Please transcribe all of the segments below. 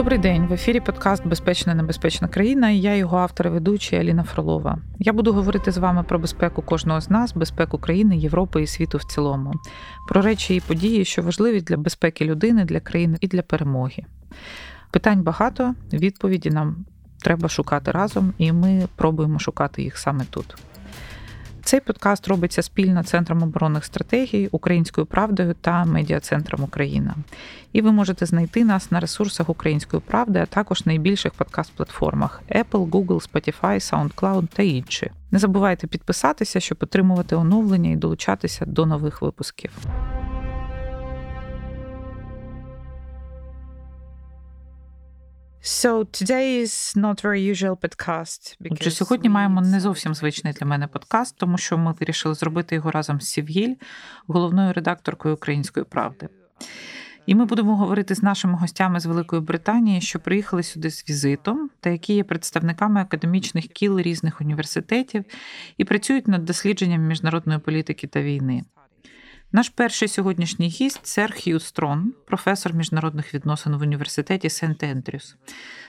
Добрий день в ефірі подкаст Безпечна небезпечна країна. і Я його автор і ведучий Аліна Фролова. Я буду говорити з вами про безпеку кожного з нас, безпеку країни, Європи і світу в цілому, про речі і події, що важливі для безпеки людини, для країни і для перемоги. Питань багато, відповіді нам треба шукати разом, і ми пробуємо шукати їх саме тут. Цей подкаст робиться спільно Центром оборонних стратегій, Українською правдою та Медіа-центром Україна. І ви можете знайти нас на ресурсах Української правди, а також найбільших подкаст-платформах Apple, Google, Spotify, SoundCloud та інші. Не забувайте підписатися, щоб отримувати оновлення і долучатися до нових випусків. Отже, сьогодні маємо не зовсім звичний для мене подкаст, тому що ми вирішили зробити його разом з Сівгіль, головною редакторкою Української правди. І ми будемо говорити з нашими гостями з Великої Британії, що приїхали сюди з візитом, та які є представниками академічних кіл різних університетів і працюють над дослідженням міжнародної політики та війни. Наш перший сьогоднішній гість сер Хью Строн, професор міжнародних відносин в університеті Сент Ендрюс.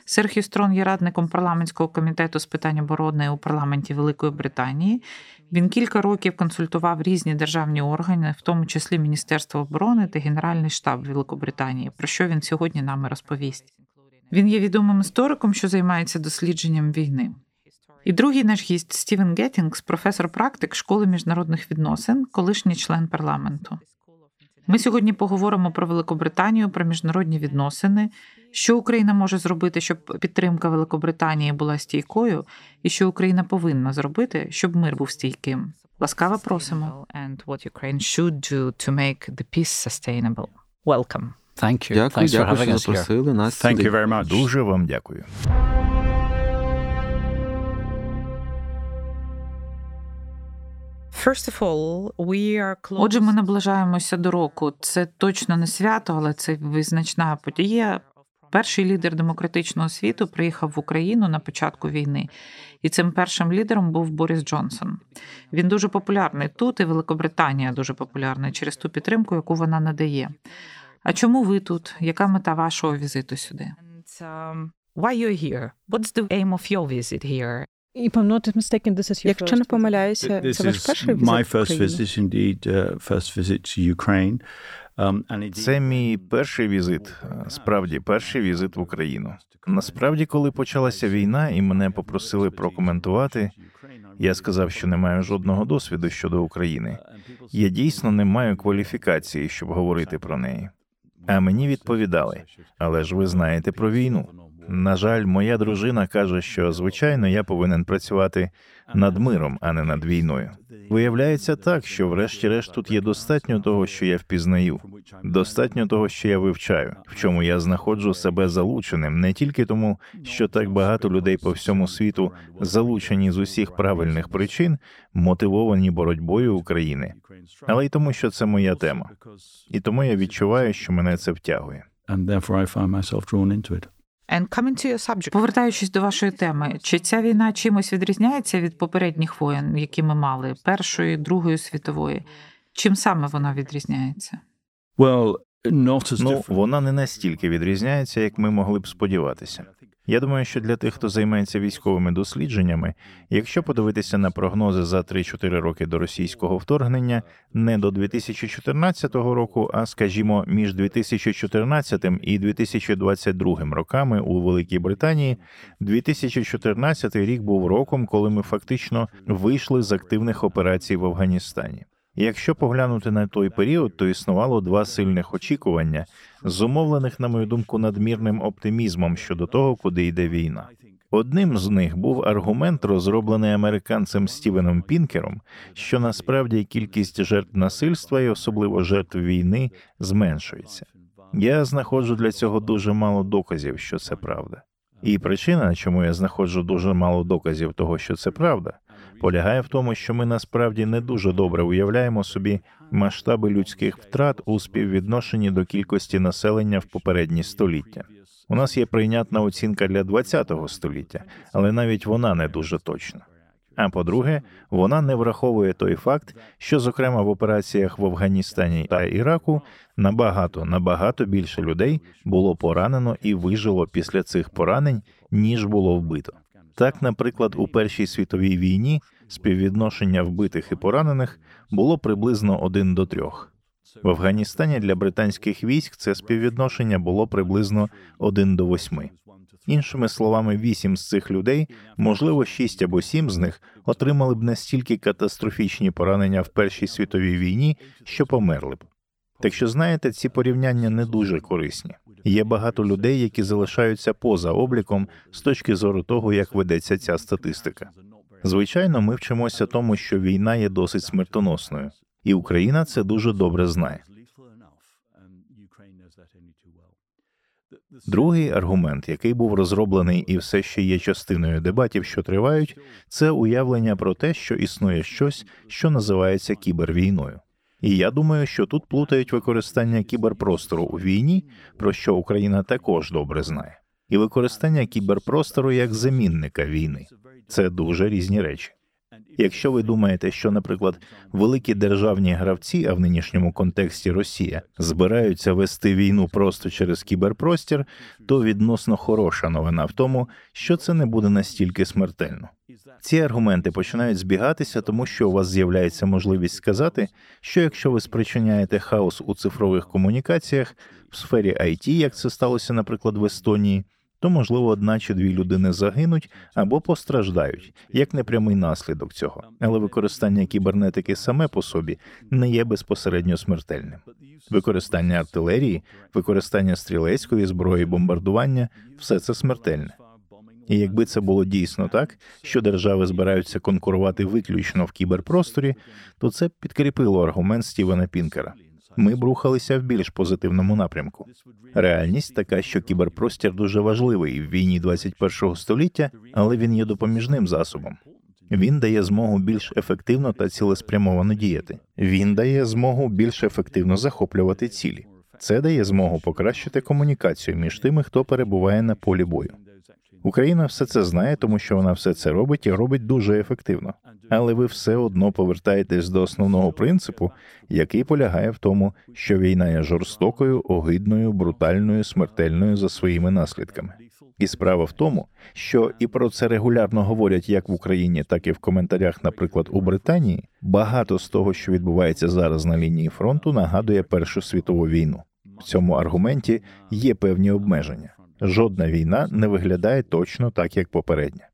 Сер Хью Строн є радником парламентського комітету з питань оборони у парламенті Великої Британії. Він кілька років консультував різні державні органи, в тому числі Міністерство оборони та Генеральний штаб Великобританії, про що він сьогодні нами розповість. Він є відомим істориком, що займається дослідженням війни. І другий наш гість Стівен Геттінгс, професор практик школи міжнародних відносин, колишній член парламенту. Ми сьогодні поговоримо про Великобританію, про міжнародні відносини, що Україна може зробити, щоб підтримка Великобританії була стійкою, і що Україна повинна зробити, щоб мир був стійким. Ласкаво просимо. And what Ukraine should do to make the peace sustainable. Welcome. Дякую, дякую, що запросили нас. Thank you very much. Дуже вам дякую. Отже, ми наближаємося до року. Це точно не свято, але це визначна подія. Перший лідер демократичного світу приїхав в Україну на початку війни, і цим першим лідером був Борис Джонсон. Він дуже популярний тут, і Великобританія дуже популярна через ту підтримку, яку вона надає. А чому ви тут? Яка мета вашого візиту сюди? Um, why you're here? What's the aim of your visit here? If I'm not mistaken, this is your Якщо не помиляюся, This це ваш перший візит my first visit, indeed, uh, first visit to Ukraine. Um, Це мій перший візит, е, справді перший візит в Україну. Насправді, коли почалася війна, і мене попросили прокоментувати, я сказав, що не маю жодного досвіду щодо України. Я дійсно не маю кваліфікації, щоб говорити про неї. А мені відповідали: але ж ви знаєте про війну. На жаль, моя дружина каже, що звичайно я повинен працювати над миром, а не над війною. Виявляється так, що врешті-решт тут є достатньо того, що я впізнаю, достатньо того, що я вивчаю, в чому я знаходжу себе залученим не тільки тому, що так багато людей по всьому світу залучені з усіх правильних причин, мотивовані боротьбою України, але й тому, що це моя тема, і тому я відчуваю, що мене це втягує. and therefore I find myself drawn into it. And coming to your subject. Повертаючись до вашої теми, чи ця війна чимось відрізняється від попередніх воєн, які ми мали першої, другої світової? Чим саме вона відрізняється? Well, not as Ну, вона не настільки відрізняється, як ми могли б сподіватися. Я думаю, що для тих, хто займається військовими дослідженнями, якщо подивитися на прогнози за 3-4 роки до російського вторгнення, не до 2014 року, а скажімо, між 2014 і 2022 роками у Великій Британії, 2014 рік був роком, коли ми фактично вийшли з активних операцій в Афганістані. Якщо поглянути на той період, то існувало два сильних очікування, зумовлених, на мою думку, надмірним оптимізмом щодо того, куди йде війна. Одним з них був аргумент, розроблений американцем Стівеном Пінкером, що насправді кількість жертв насильства і особливо жертв війни зменшується. Я знаходжу для цього дуже мало доказів, що це правда. І причина, чому я знаходжу дуже мало доказів того, що це правда, полягає в тому, що ми насправді не дуже добре уявляємо собі масштаби людських втрат у співвідношенні до кількості населення в попередні століття. У нас є прийнятна оцінка для ХХ століття, але навіть вона не дуже точна. А по-друге, вона не враховує той факт, що, зокрема, в операціях в Афганістані та Іраку набагато набагато більше людей було поранено і вижило після цих поранень, ніж було вбито. Так, наприклад, у Першій світовій війні співвідношення вбитих і поранених було приблизно один до трьох. В Афганістані для британських військ це співвідношення було приблизно один до восьми. Іншими словами, вісім з цих людей, можливо, шість або сім з них отримали б настільки катастрофічні поранення в Першій світовій війні, що померли б. Так що, знаєте, ці порівняння не дуже корисні. Є багато людей, які залишаються поза обліком з точки зору того, як ведеться ця статистика. Звичайно, ми вчимося тому, що війна є досить смертоносною, і Україна це дуже добре знає. Другий аргумент, який був розроблений і все ще є частиною дебатів, що тривають, це уявлення про те, що існує щось, що називається кібервійною. І я думаю, що тут плутають використання кіберпростору у війні, про що Україна також добре знає, і використання кіберпростору як замінника війни. Це дуже різні речі. Якщо ви думаєте, що, наприклад, великі державні гравці, а в нинішньому контексті Росія, збираються вести війну просто через кіберпростір, то відносно хороша новина в тому, що це не буде настільки смертельно. Ці аргументи починають збігатися, тому що у вас з'являється можливість сказати, що якщо ви спричиняєте хаос у цифрових комунікаціях в сфері IT, як це сталося, наприклад, в Естонії то, можливо, одна чи дві людини загинуть або постраждають як непрямий наслідок цього, але використання кібернетики саме по собі не є безпосередньо смертельним. Використання артилерії, використання стрілецької зброї, бомбардування все це смертельне. І якби це було дійсно так, що держави збираються конкурувати виключно в кіберпросторі, то це підкріпило аргумент Стівена Пінкера ми б рухалися в більш позитивному напрямку. Реальність така, що кіберпростір дуже важливий в війні 21-го століття, але він є допоміжним засобом. Він дає змогу більш ефективно та цілеспрямовано діяти. Він дає змогу більш ефективно захоплювати цілі. Це дає змогу покращити комунікацію між тими, хто перебуває на полі бою. Україна все це знає, тому що вона все це робить і робить дуже ефективно. Але ви все одно повертаєтесь до основного принципу, який полягає в тому, що війна є жорстокою, огидною, брутальною, смертельною за своїми наслідками. І справа в тому, що і про це регулярно говорять як в Україні, так і в коментарях, наприклад, у Британії. Багато з того, що відбувається зараз на лінії фронту, нагадує Першу світову війну. В цьому аргументі є певні обмеження. Жодна війна не виглядає точно так, як попередня.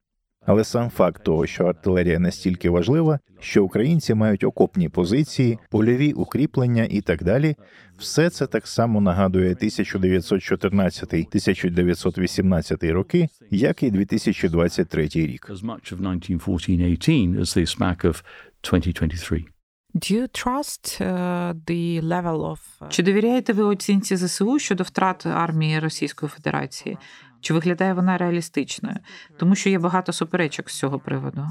Але сам факт того, що артилерія настільки важлива, що українці мають окопні позиції, польові укріплення і так далі, все це так само нагадує 1914-1918 роки, як і 2023 рік. Do you trust uh, the level of... Uh, Чи довіряєте ви оцінці ЗСУ щодо втрат армії Російської Федерації? Чи виглядає вона реалістичною? Тому що є багато суперечок з цього приводу.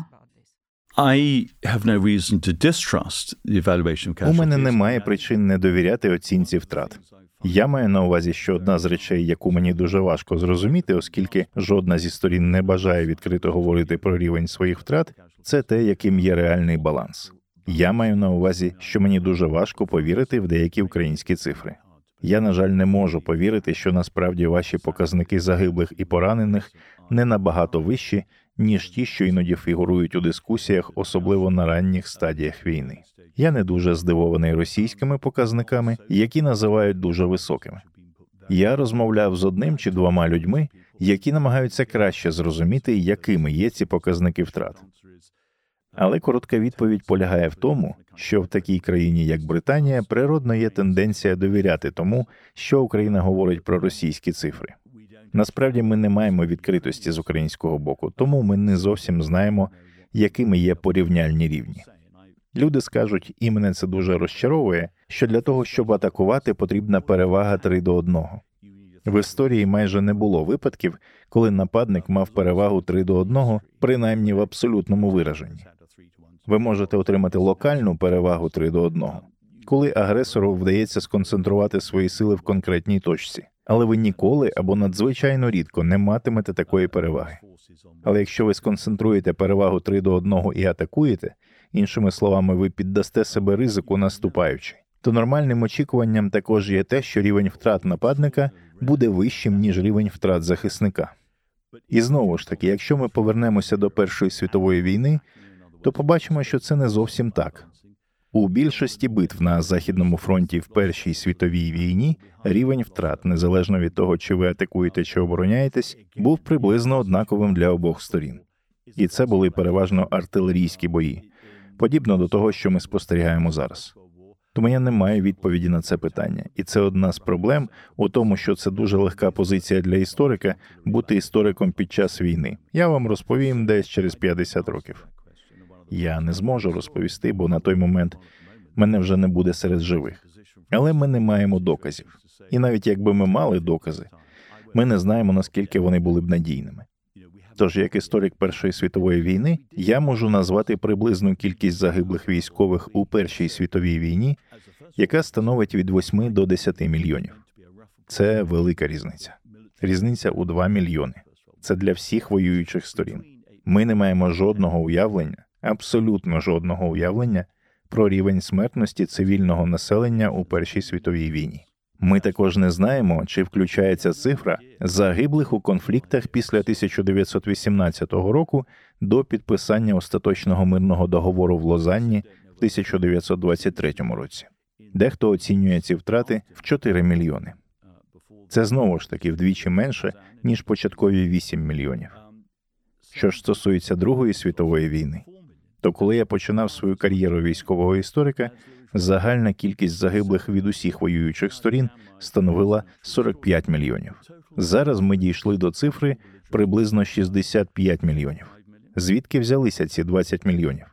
I have no reason to distrust the evaluation of У мене немає причин не довіряти оцінці втрат. Я маю на увазі, що одна з речей, яку мені дуже важко зрозуміти, оскільки жодна зі сторін не бажає відкрито говорити про рівень своїх втрат, це те, яким є реальний баланс. Я маю на увазі, що мені дуже важко повірити в деякі українські цифри. Я, на жаль, не можу повірити, що насправді ваші показники загиблих і поранених не набагато вищі, ніж ті, що іноді фігурують у дискусіях, особливо на ранніх стадіях війни. Я не дуже здивований російськими показниками, які називають дуже високими. Я розмовляв з одним чи двома людьми, які намагаються краще зрозуміти, якими є ці показники втрат. Але коротка відповідь полягає в тому, що в такій країні, як Британія, природно є тенденція довіряти тому, що Україна говорить про російські цифри. Насправді ми не маємо відкритості з українського боку, тому ми не зовсім знаємо, якими є порівняльні рівні. Люди скажуть, і мене це дуже розчаровує, що для того, щоб атакувати, потрібна перевага 3 до 1. В історії майже не було випадків, коли нападник мав перевагу 3 до 1, принаймні в абсолютному вираженні ви можете отримати локальну перевагу 3 до 1, коли агресору вдається сконцентрувати свої сили в конкретній точці, але ви ніколи або надзвичайно рідко не матимете такої переваги. Але якщо ви сконцентруєте перевагу 3 до 1 і атакуєте, іншими словами, ви піддасте себе ризику наступаючи, то нормальним очікуванням також є те, що рівень втрат нападника буде вищим, ніж рівень втрат захисника. І знову ж таки, якщо ми повернемося до Першої світової війни, то побачимо, що це не зовсім так. У більшості битв на західному фронті в Першій світовій війні рівень втрат, незалежно від того, чи ви атакуєте чи обороняєтесь, був приблизно однаковим для обох сторін. І це були переважно артилерійські бої, подібно до того, що ми спостерігаємо зараз. Тому я не маю відповіді на це питання, і це одна з проблем у тому, що це дуже легка позиція для історика бути істориком під час війни. Я вам розповім десь через 50 років. Я не зможу розповісти, бо на той момент мене вже не буде серед живих. Але ми не маємо доказів. І навіть якби ми мали докази, ми не знаємо наскільки вони були б надійними. Тож, як історик Першої світової війни, я можу назвати приблизну кількість загиблих військових у Першій світовій війні, яка становить від 8 до 10 мільйонів. Це велика різниця. Різниця у 2 мільйони. Це для всіх воюючих сторін. Ми не маємо жодного уявлення, абсолютно жодного уявлення про рівень смертності цивільного населення у Першій світовій війні. Ми також не знаємо, чи включається цифра загиблих у конфліктах після 1918 року до підписання остаточного мирного договору в Лозанні в 1923 році. Дехто оцінює ці втрати в 4 мільйони. Це знову ж таки вдвічі менше ніж початкові 8 мільйонів. Що ж стосується Другої світової війни, то коли я починав свою кар'єру військового історика, загальна кількість загиблих від усіх воюючих сторін становила 45 мільйонів. Зараз ми дійшли до цифри приблизно 65 мільйонів. Звідки взялися ці 20 мільйонів?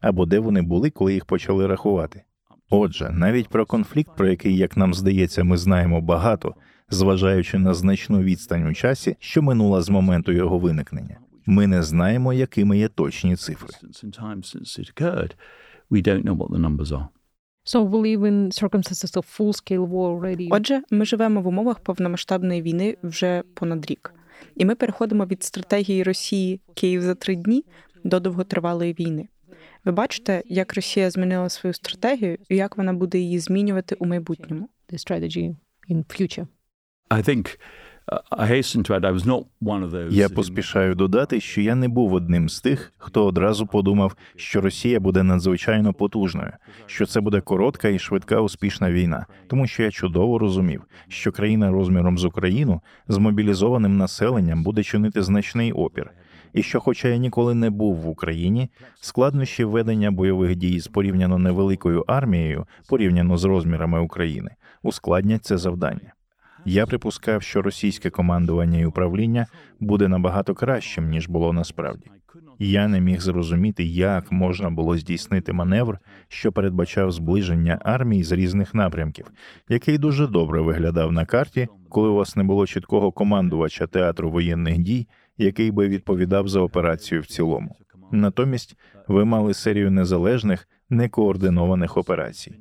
Або де вони були, коли їх почали рахувати? Отже, навіть про конфлікт, про який, як нам здається, ми знаємо багато, зважаючи на значну відстань у часі, що минула з моменту його виникнення. Ми не знаємо, якими є точні цифри. Отже, ми живемо в умовах повномасштабної війни вже понад рік, і ми переходимо від стратегії Росії Київ за три дні до довготривалої війни. Ви бачите, як Росія змінила свою стратегію і як вона буде її змінювати у майбутньому? I think я поспішаю додати, що я не був одним з тих, хто одразу подумав, що Росія буде надзвичайно потужною, що це буде коротка і швидка успішна війна, тому що я чудово розумів, що країна розміром з Україну з мобілізованим населенням буде чинити значний опір. І що, хоча я ніколи не був в Україні, складнощі ведення бойових дій з порівняно невеликою армією, порівняно з розмірами України, ускладнять це завдання. Я припускав, що російське командування і управління буде набагато кращим ніж було насправді. Я не міг зрозуміти, як можна було здійснити маневр, що передбачав зближення армій з різних напрямків, який дуже добре виглядав на карті, коли у вас не було чіткого командувача театру воєнних дій, який би відповідав за операцію в цілому. Натомість ви мали серію незалежних некоординованих операцій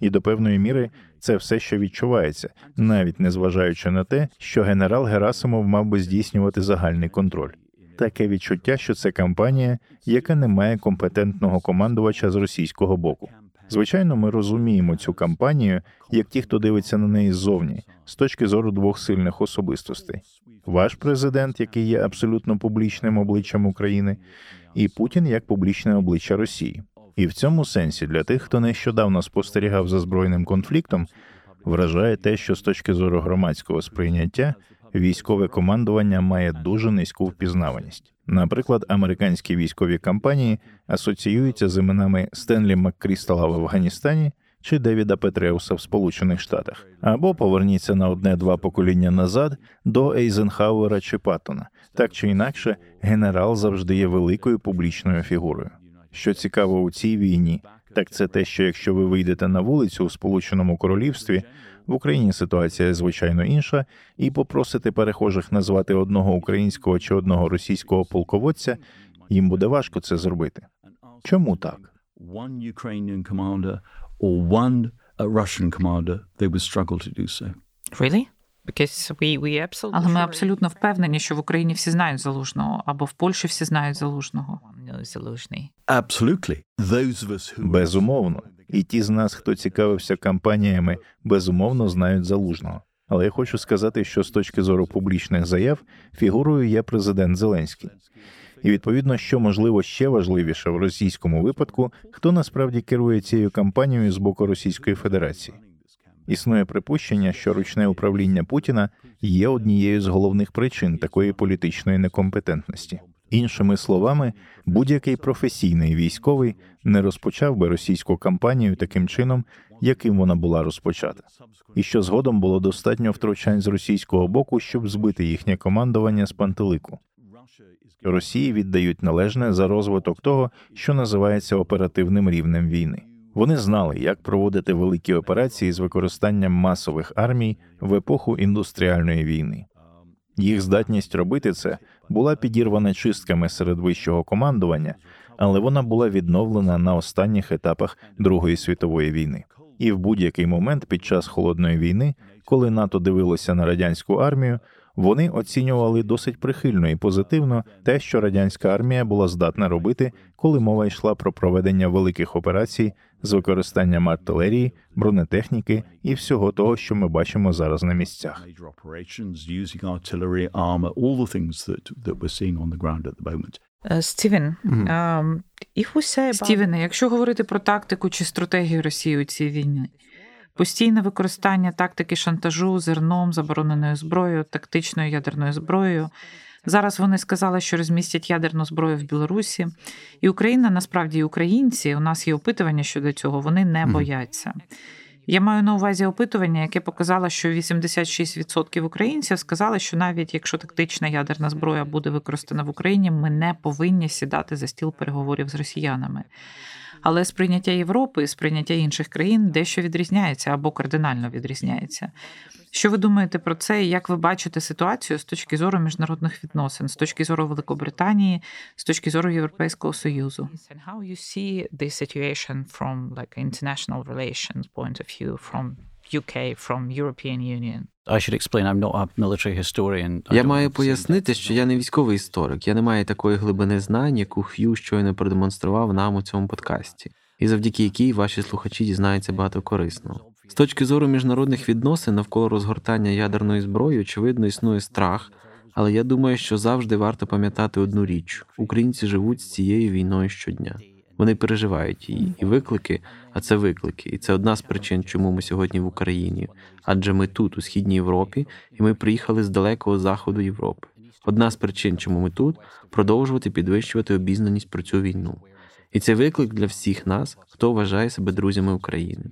і до певної міри це все, що відчувається, навіть незважаючи на те, що генерал Герасимов мав би здійснювати загальний контроль. Таке відчуття, що це кампанія, яка не має компетентного командувача з російського боку. Звичайно, ми розуміємо цю кампанію як ті, хто дивиться на неї ззовні, з точки зору двох сильних особистостей: ваш президент, який є абсолютно публічним обличчям України, і Путін як публічне обличчя Росії. І в цьому сенсі для тих, хто нещодавно спостерігав за збройним конфліктом, вражає те, що з точки зору громадського сприйняття військове командування має дуже низьку впізнаваність. Наприклад, американські військові кампанії асоціюються з іменами Стенлі Маккрістала в Афганістані чи Девіда Петреуса в Сполучених Штатах, або поверніться на одне-два покоління назад до Ейзенхауера чи Паттона. Так чи інакше, генерал завжди є великою публічною фігурою. Що цікаво у цій війні, так це те, що якщо ви вийдете на вулицю у Сполученому Королівстві, в Україні ситуація звичайно інша, і попросите перехожих назвати одного українського чи одного російського полководця, їм буде важко це зробити. Чому так? Really? Але ми абсолютно впевнені, що в Україні всі знають залужного, або в Польщі всі знають залужного. Безумовно. І ті з нас, хто цікавився кампаніями, безумовно знають залужного. Але я хочу сказати, що з точки зору публічних заяв фігурою є президент Зеленський. І відповідно, що можливо ще важливіше в російському випадку, хто насправді керує цією кампанією з боку Російської Федерації. Існує припущення, що ручне управління Путіна є однією з головних причин такої політичної некомпетентності. Іншими словами, будь-який професійний військовий не розпочав би російську кампанію таким чином, яким вона була розпочата, і що згодом було достатньо втручань з російського боку, щоб збити їхнє командування з пантелику. Росії віддають належне за розвиток того, що називається оперативним рівнем війни. Вони знали, як проводити великі операції з використанням масових армій в епоху індустріальної війни. Їх здатність робити це була підірвана чистками серед вищого командування, але вона була відновлена на останніх етапах Другої світової війни. І в будь-який момент під час холодної війни, коли НАТО дивилося на радянську армію, вони оцінювали досить прихильно і позитивно те, що радянська армія була здатна робити, коли мова йшла про проведення великих операцій з використанням артилерії, бронетехніки і всього того, що ми бачимо зараз на місцях. Стівен, Стівене, якщо говорити про тактику чи стратегію Росії у цій війні, постійне використання тактики шантажу зерном, забороненою зброєю, тактичною ядерною зброєю. Зараз вони сказали, що розмістять ядерну зброю в Білорусі, і Україна насправді і українці. У нас є опитування щодо цього. Вони не бояться. Я маю на увазі опитування, яке показало, що 86% українців сказали, що навіть якщо тактична ядерна зброя буде використана в Україні, ми не повинні сідати за стіл переговорів з росіянами. Але сприйняття Європи і сприйняття інших країн дещо відрізняється або кардинально відрізняється. Що ви думаєте про це? і Як ви бачите ситуацію з точки зору міжнародних відносин, з точки зору Великобританії, з точки зору Європейського союзу? From like international relations point of view from UK, from European Union? Я маю пояснити, що я не військовий історик. Я не маю такої глибини знань, яку Х'ю щойно продемонстрував нам у цьому подкасті, і завдяки якій ваші слухачі дізнаються багато корисного. З точки зору міжнародних відносин навколо розгортання ядерної зброї, очевидно, існує страх, але я думаю, що завжди варто пам'ятати одну річ: українці живуть з цією війною щодня. Вони переживають її і виклики, а це виклики, і це одна з причин, чому ми сьогодні в Україні. Адже ми тут, у східній Європі, і ми приїхали з далекого заходу Європи. Одна з причин, чому ми тут, продовжувати підвищувати обізнаність про цю війну. І це виклик для всіх нас, хто вважає себе друзями України.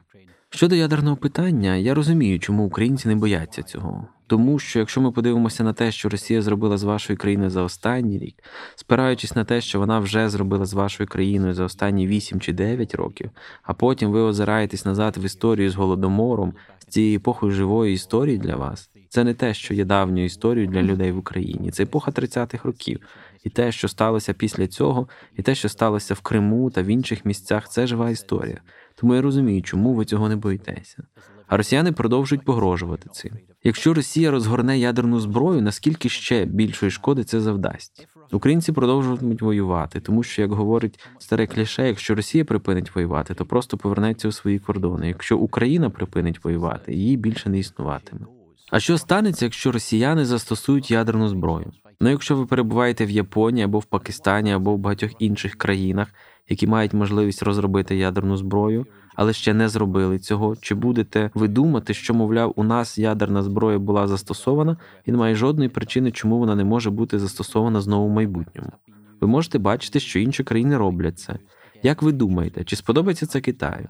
Щодо ядерного питання, я розумію, чому українці не бояться цього. Тому що якщо ми подивимося на те, що Росія зробила з вашою країною за останній рік, спираючись на те, що вона вже зробила з вашою країною за останні 8 чи 9 років, а потім ви озираєтесь назад в історію з голодомором, з цією епохою живої історії для вас, це не те, що є давньою історією для людей в Україні. Це епоха 30-х років. І те, що сталося після цього, і те, що сталося в Криму та в інших місцях, це жива історія. Тому я розумію, чому ви цього не боїтеся. А росіяни продовжують погрожувати цим. Якщо Росія розгорне ядерну зброю, наскільки ще більшої шкоди це завдасть? Українці продовжуватимуть воювати, тому що, як говорить старе кліше, якщо Росія припинить воювати, то просто повернеться у свої кордони. Якщо Україна припинить воювати, її більше не існуватиме. А що станеться, якщо росіяни застосують ядерну зброю? Ну, якщо ви перебуваєте в Японії або в Пакистані, або в багатьох інших країнах, які мають можливість розробити ядерну зброю, але ще не зробили цього. Чи будете ви думати, що, мовляв, у нас ядерна зброя була застосована, і немає жодної причини, чому вона не може бути застосована знову в майбутньому? Ви можете бачити, що інші країни роблять це. Як ви думаєте, чи сподобається це Китаю?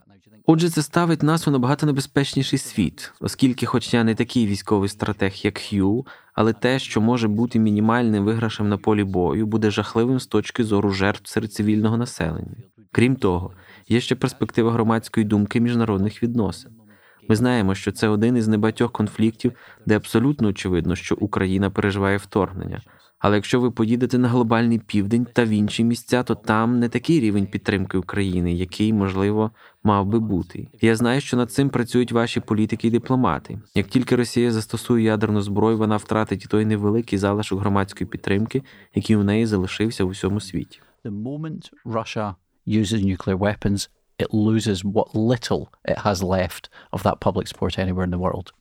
Отже, це ставить нас у набагато небезпечніший світ, оскільки, хоч я не такий військовий стратег, як Х'ю, але те, що може бути мінімальним виграшем на полі бою, буде жахливим з точки зору жертв серед цивільного населення. Крім того, є ще перспектива громадської думки міжнародних відносин. Ми знаємо, що це один із небагатьох конфліктів, де абсолютно очевидно, що Україна переживає вторгнення. Але якщо ви поїдете на глобальний південь та в інші місця, то там не такий рівень підтримки України, який, можливо, мав би бути. Я знаю, що над цим працюють ваші політики і дипломати. Як тільки Росія застосує ядерну зброю, вона втратить той невеликий залишок громадської підтримки, який у неї залишився в усьому світі. The moment Russia uses nuclear weapons, it loses what little it has left of that public support anywhere in the world.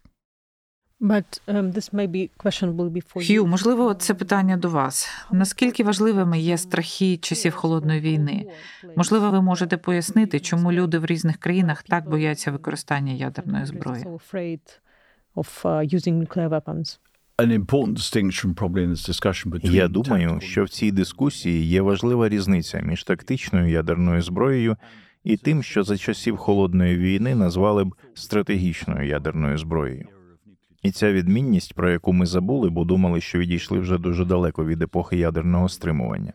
Хью, можливо, це питання до вас. Наскільки важливими є страхи часів холодної війни? Можливо, ви можете пояснити, чому люди в різних країнах так бояться використання ядерної зброї? Uh, Я думаю, що в цій дискусії є важлива різниця між тактичною ядерною зброєю і тим, що за часів холодної війни назвали б стратегічною ядерною зброєю. І ця відмінність, про яку ми забули, бо думали, що відійшли вже дуже далеко від епохи ядерного стримування.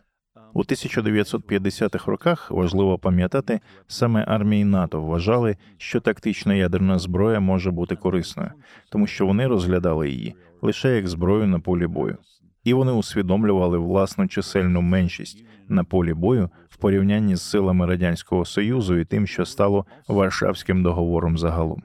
У 1950-х роках важливо пам'ятати, саме армії НАТО вважали, що тактична ядерна зброя може бути корисною, тому що вони розглядали її лише як зброю на полі бою, і вони усвідомлювали власну чисельну меншість на полі бою в порівнянні з силами радянського союзу і тим, що стало Варшавським договором загалом.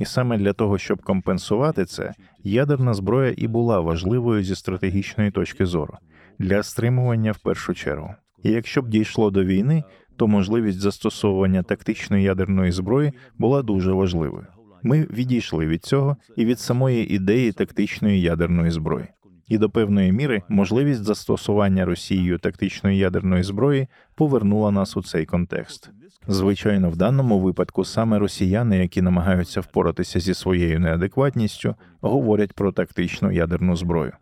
І саме для того, щоб компенсувати це, ядерна зброя і була важливою зі стратегічної точки зору для стримування в першу чергу. І якщо б дійшло до війни, то можливість застосовування тактичної ядерної зброї була дуже важливою. Ми відійшли від цього і від самої ідеї тактичної ядерної зброї. І до певної міри можливість застосування Росією тактичної ядерної зброї повернула нас у цей контекст. Звичайно, в даному випадку саме росіяни, які намагаються впоратися зі своєю неадекватністю, говорять про тактичну ядерну зброю,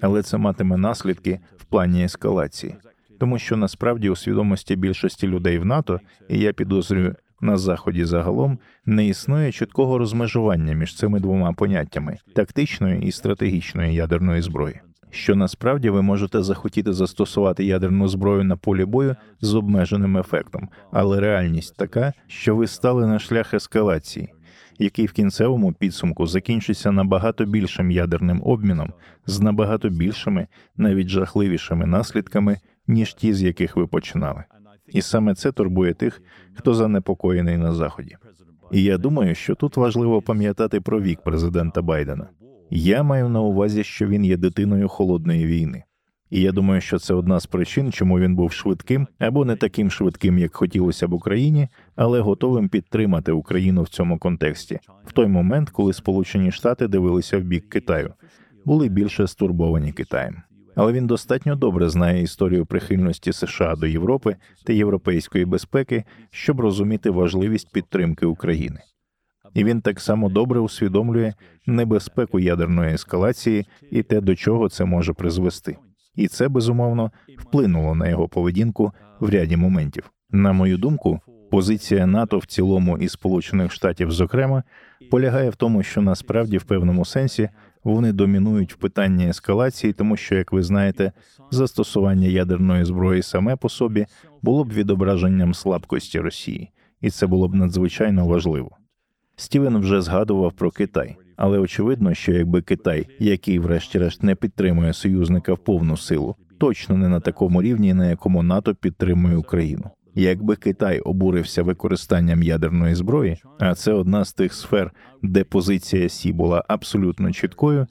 але це матиме наслідки в плані ескалації, тому що насправді у свідомості більшості людей в НАТО, і я підозрюю на заході загалом, не існує чіткого розмежування між цими двома поняттями тактичної і стратегічної ядерної зброї. Що насправді ви можете захотіти застосувати ядерну зброю на полі бою з обмеженим ефектом, але реальність така, що ви стали на шлях ескалації, який в кінцевому підсумку закінчиться набагато більшим ядерним обміном з набагато більшими, навіть жахливішими наслідками, ніж ті, з яких ви починали. І саме це турбує тих, хто занепокоєний на заході. І я думаю, що тут важливо пам'ятати про вік президента Байдена. Я маю на увазі, що він є дитиною холодної війни. І я думаю, що це одна з причин, чому він був швидким або не таким швидким, як хотілося б Україні, але готовим підтримати Україну в цьому контексті в той момент, коли Сполучені Штати дивилися в бік Китаю, були більше стурбовані Китаєм. Але він достатньо добре знає історію прихильності США до Європи та європейської безпеки, щоб розуміти важливість підтримки України. І він так само добре усвідомлює небезпеку ядерної ескалації і те, до чого це може призвести. І це безумовно вплинуло на його поведінку в ряді моментів. На мою думку, позиція НАТО в цілому і Сполучених Штатів, зокрема, полягає в тому, що насправді в певному сенсі вони домінують в питанні ескалації, тому що, як ви знаєте, застосування ядерної зброї саме по собі було б відображенням слабкості Росії, і це було б надзвичайно важливо. Стівен вже згадував про Китай, але очевидно, що якби Китай, який, врешті-решт, не підтримує союзника в повну силу, точно не на такому рівні, на якому НАТО підтримує Україну. Якби Китай обурився використанням ядерної зброї, а це одна з тих сфер, де позиція Сі була абсолютно чіткою,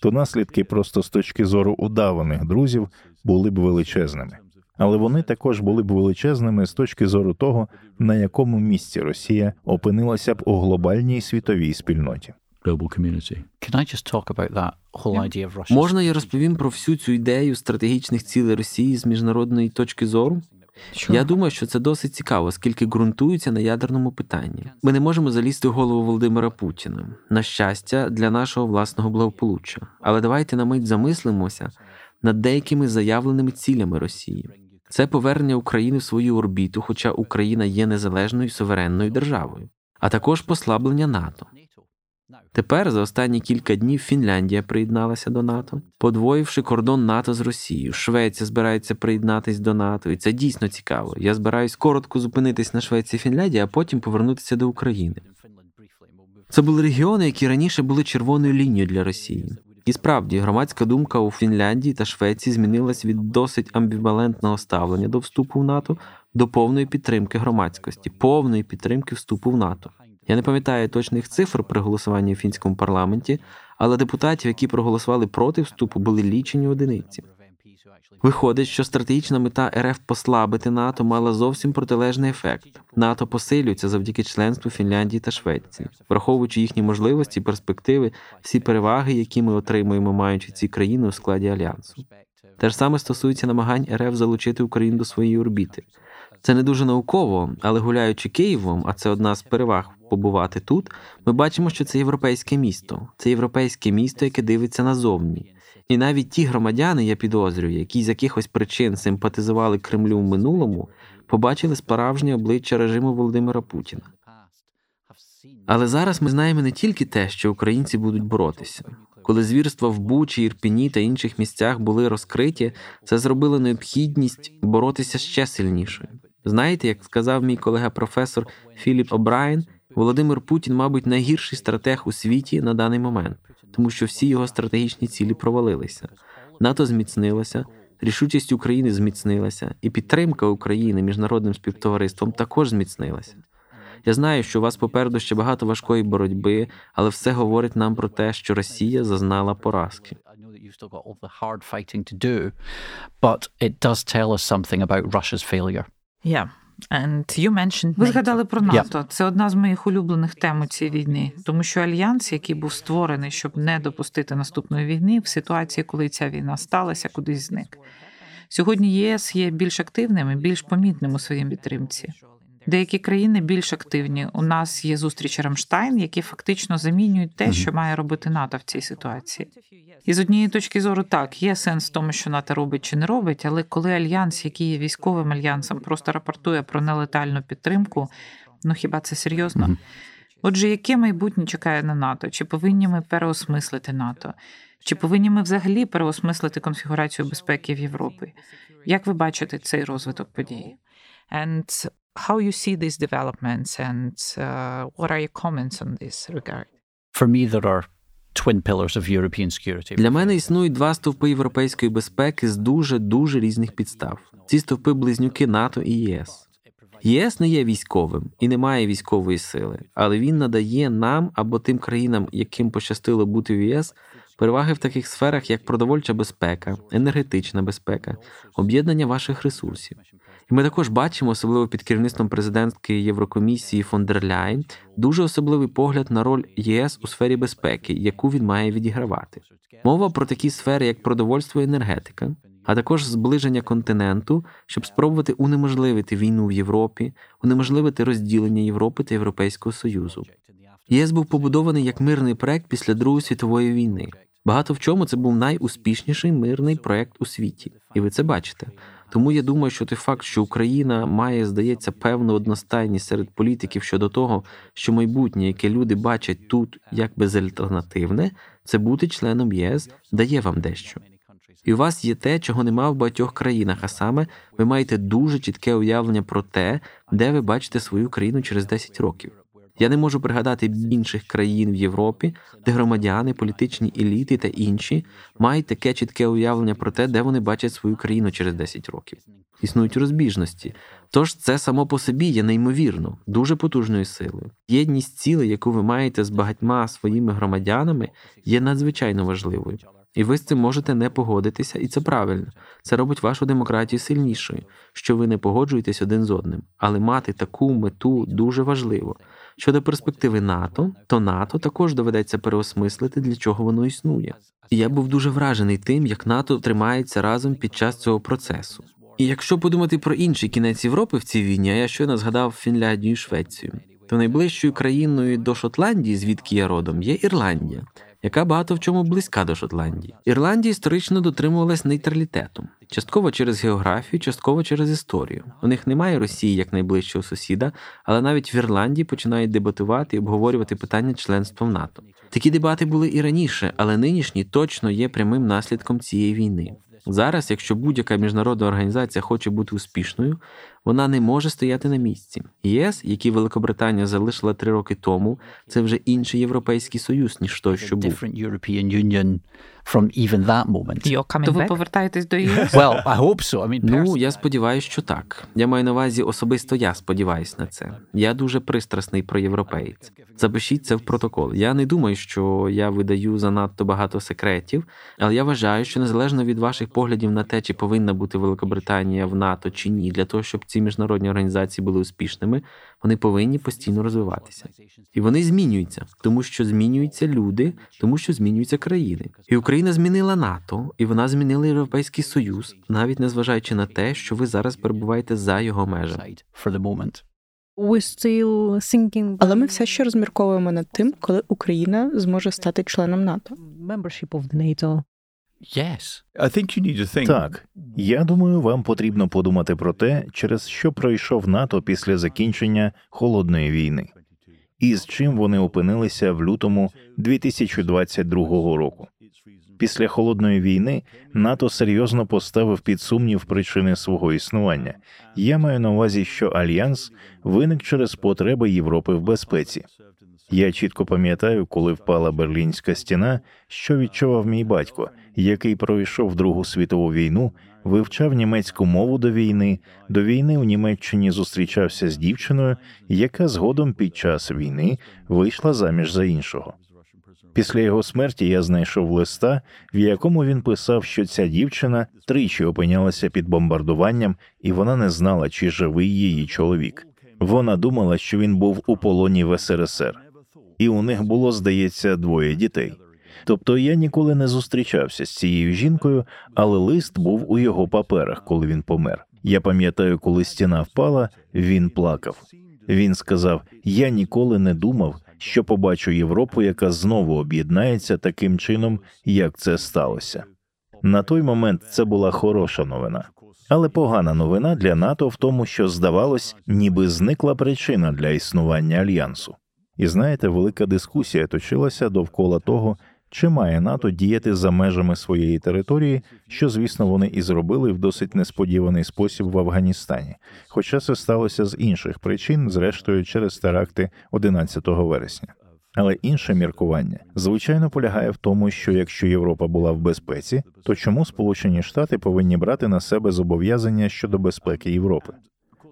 то наслідки просто з точки зору удаваних друзів були б величезними. Але вони також були б величезними з точки зору того, на якому місці Росія опинилася б у глобальній світовій спільноті. Можна я розповім про всю цю ідею стратегічних цілей Росії з міжнародної точки зору? Що? Я думаю, що це досить цікаво, оскільки ґрунтується на ядерному питанні. Ми не можемо залізти в голову Володимира Путіна на щастя для нашого власного благополуччя. Але давайте на мить замислимося над деякими заявленими цілями Росії. Це повернення України в свою орбіту, хоча Україна є незалежною суверенною державою, а також послаблення НАТО. Тепер за останні кілька днів Фінляндія приєдналася до НАТО, подвоївши кордон НАТО з Росією. Швеція збирається приєднатись до НАТО, і це дійсно цікаво. Я збираюсь коротко зупинитись на Швеції і Фінляндії, а потім повернутися до України. Це були регіони, які раніше були червоною лінією для Росії. І справді громадська думка у Фінляндії та Швеції змінилась від досить амбівалентного ставлення до вступу в НАТО до повної підтримки громадськості, повної підтримки вступу в НАТО. Я не пам'ятаю точних цифр при голосуванні в фінському парламенті, але депутатів, які проголосували проти вступу, були лічені одиниці. Виходить, що стратегічна мета РФ послабити НАТО мала зовсім протилежний ефект. НАТО посилюється завдяки членству Фінляндії та Швеції, враховуючи їхні можливості, перспективи, всі переваги, які ми отримуємо, маючи ці країни у складі альянсу. Те ж саме стосується намагань РФ залучити Україну до своєї орбіти. Це не дуже науково, але гуляючи Києвом, а це одна з переваг побувати тут. Ми бачимо, що це європейське місто, це європейське місто, яке дивиться назовні. І навіть ті громадяни, я підозрюю, які з якихось причин симпатизували Кремлю в минулому, побачили справжнє обличчя режиму Володимира Путіна. Але зараз ми знаємо не тільки те, що українці будуть боротися. Коли звірства в Бучі, Ірпіні та інших місцях були розкриті, це зробило необхідність боротися ще сильнішою. Знаєте, як сказав мій колега професор Філіп О'Брайен, Володимир Путін, мабуть, найгірший стратег у світі на даний момент, тому що всі його стратегічні цілі провалилися. НАТО зміцнилося, рішучість України зміцнилася, і підтримка України міжнародним співтовариством також зміцнилася. Я знаю, що у вас попереду ще багато важкої боротьби, але все говорить нам про те, що Росія зазнала поразки. Yeah. And you mentioned Ви згадали про НАТО. Це одна з моїх улюблених тем у цій війні, тому що альянс, який був створений, щоб не допустити наступної війни, в ситуації, коли ця війна сталася, кудись зник. Сьогодні ЄС є більш активним і більш помітним у своїй підтримці. Деякі країни більш активні. У нас є зустрічі Рамштайн, які фактично замінюють те, що має робити НАТО в цій ситуації. І з однієї точки зору, так є сенс в тому, що НАТО робить чи не робить, але коли альянс, який є військовим альянсом, просто рапортує про нелетальну підтримку, ну хіба це серйозно? Отже, яке майбутнє чекає на НАТО? Чи повинні ми переосмислити НАТО? Чи повинні ми взагалі переосмислити конфігурацію безпеки в Європі? Як ви бачите цей розвиток подій? How you see these developments and uh, what are your comments on this regard? For me, there are twin pillars of European security. Для мене існують два стовпи європейської безпеки з дуже дуже різних підстав. Ці стовпи близнюки НАТО і ЄС. ЄС не є військовим і не має військової сили, але він надає нам або тим країнам, яким пощастило бути в ЄС, переваги в таких сферах, як продовольча безпека, енергетична безпека, об'єднання ваших ресурсів. І ми також бачимо, особливо під керівництвом президентської Єврокомісії фон дер Ляйн, дуже особливий погляд на роль ЄС у сфері безпеки, яку він має відігравати. Мова про такі сфери, як продовольство і енергетика, а також зближення континенту, щоб спробувати унеможливити війну в Європі, унеможливити розділення Європи та Європейського Союзу. ЄС був побудований як мирний проект після Другої світової війни. Багато в чому це був найуспішніший мирний проект у світі, і ви це бачите. Тому я думаю, що той факт, що Україна має, здається, певну одностайність серед політиків щодо того, що майбутнє, яке люди бачать тут як безальтернативне, це бути членом ЄС, дає вам дещо. І у вас є те, чого нема в багатьох країнах, а саме ви маєте дуже чітке уявлення про те, де ви бачите свою країну через 10 років. Я не можу пригадати інших країн в Європі, де громадяни, політичні еліти та інші мають таке чітке уявлення про те, де вони бачать свою країну через 10 років. Існують розбіжності. Тож це само по собі є неймовірно, дуже потужною силою. Єдність цілей, яку ви маєте з багатьма своїми громадянами, є надзвичайно важливою. І ви з цим можете не погодитися, і це правильно. Це робить вашу демократію сильнішою, що ви не погоджуєтесь один з одним. Але мати таку мету дуже важливо. Щодо перспективи НАТО, то НАТО також доведеться переосмислити, для чого воно існує. Я був дуже вражений тим, як НАТО тримається разом під час цього процесу. І якщо подумати про інший кінець Європи в цій війні, а я щойно згадав Фінляндію і Швецію, то найближчою країною до Шотландії, звідки я родом, є Ірландія яка багато в чому близька до Шотландії. Ірландія історично дотримувалась нейтралітету, частково через географію, частково через історію. У них немає Росії як найближчого сусіда, але навіть в Ірландії починають дебатувати і обговорювати питання членства в НАТО. Такі дебати були і раніше, але нинішні точно є прямим наслідком цієї війни. Зараз, якщо будь-яка міжнародна організація хоче бути успішною, Вона не може стояти на місці. ЄС, який Великобританія залишила три роки тому, це вже інший європейський союз ніж той, що був. from even that moment. То ви повертаєтесь до ЄС? Well, I hope so. I mean, Ну, я сподіваюся, що так. Я маю на увазі особисто я сподіваюся на це. Я дуже пристрасний про європеєць. Запишіть це в протокол. Я не думаю, що я видаю занадто багато секретів, але я вважаю, що незалежно від ваших поглядів на те, чи повинна бути Великобританія в НАТО чи ні, для того, щоб ці міжнародні організації були успішними, вони повинні постійно розвиватися. І вони змінюються, тому що змінюються люди, тому що змінюються країни. І Україна змінила НАТО, і вона змінила Європейський Союз, навіть незважаючи на те, що ви зараз перебуваєте за його межами. Але ми все ще розмірковуємо над тим, коли Україна зможе стати членом НАТО. Yes. I think you need to think. Так, я думаю, вам потрібно подумати про те, через що пройшов НАТО після закінчення холодної війни, і з чим вони опинилися в лютому 2022 року. Після холодної війни НАТО серйозно поставив під сумнів причини свого існування. Я маю на увазі, що альянс виник через потреби Європи в безпеці. Я чітко пам'ятаю, коли впала берлінська стіна, що відчував мій батько, який пройшов Другу світову війну, вивчав німецьку мову до війни. До війни в Німеччині зустрічався з дівчиною, яка згодом під час війни вийшла заміж за іншого. Після його смерті я знайшов листа, в якому він писав, що ця дівчина тричі опинялася під бомбардуванням, і вона не знала, чи живий її чоловік. Вона думала, що він був у полоні в СРСР, і у них було, здається, двоє дітей. Тобто я ніколи не зустрічався з цією жінкою, але лист був у його паперах, коли він помер. Я пам'ятаю, коли стіна впала, він плакав. Він сказав: Я ніколи не думав, що побачу Європу, яка знову об'єднається таким чином, як це сталося. На той момент це була хороша новина, але погана новина для НАТО в тому, що здавалось, ніби зникла причина для існування альянсу. І знаєте, велика дискусія точилася довкола того, чи має НАТО діяти за межами своєї території, що, звісно, вони і зробили в досить несподіваний спосіб в Афганістані, хоча це сталося з інших причин, зрештою через теракти 11 вересня. Але інше міркування звичайно полягає в тому, що якщо Європа була в безпеці, то чому Сполучені Штати повинні брати на себе зобов'язання щодо безпеки Європи?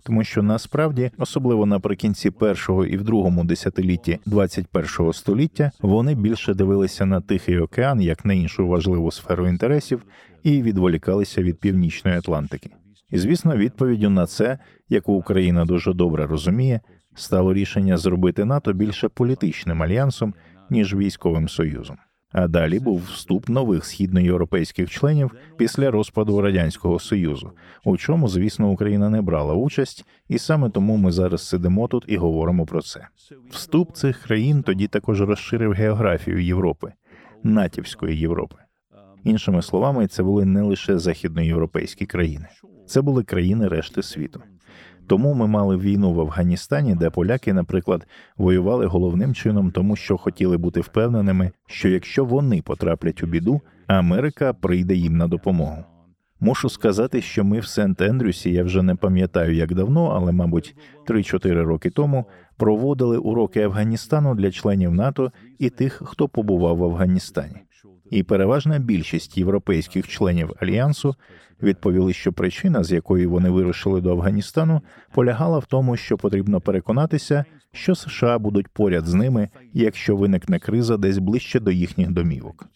Тому що насправді, особливо наприкінці першого і в другому десятилітті 21-го століття, вони більше дивилися на Тихий океан як на іншу важливу сферу інтересів і відволікалися від північної Атлантики. І звісно, відповіддю на це, яку Україна дуже добре розуміє, стало рішення зробити НАТО більше політичним альянсом ніж військовим союзом. А далі був вступ нових східноєвропейських членів після розпаду радянського союзу, у чому, звісно, Україна не брала участь, і саме тому ми зараз сидимо тут і говоримо про це. Вступ цих країн тоді також розширив географію Європи, натівської Європи. Іншими словами, це були не лише західноєвропейські країни, це були країни решти світу. Тому ми мали війну в Афганістані, де поляки, наприклад, воювали головним чином, тому що хотіли бути впевненими, що якщо вони потраплять у біду, Америка прийде їм на допомогу. Мушу сказати, що ми в Сент-Ендрюсі, я вже не пам'ятаю як давно, але, мабуть, 3-4 роки тому проводили уроки Афганістану для членів НАТО і тих, хто побував в Афганістані. І переважна більшість європейських членів альянсу відповіли, що причина, з якої вони вирушили до Афганістану, полягала в тому, що потрібно переконатися, що США будуть поряд з ними, якщо виникне криза десь ближче до їхніх домівок.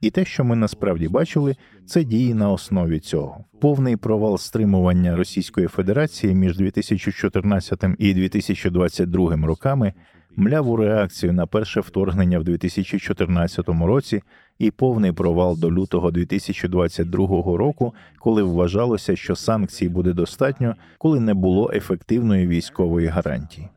І те, що ми насправді бачили, це дії на основі цього. Повний провал стримування Російської Федерації між 2014 і 2022 роками мляву реакцію на перше вторгнення в 2014 році і повний провал до лютого 2022 року, коли вважалося, що санкцій буде достатньо, коли не було ефективної військової гарантії.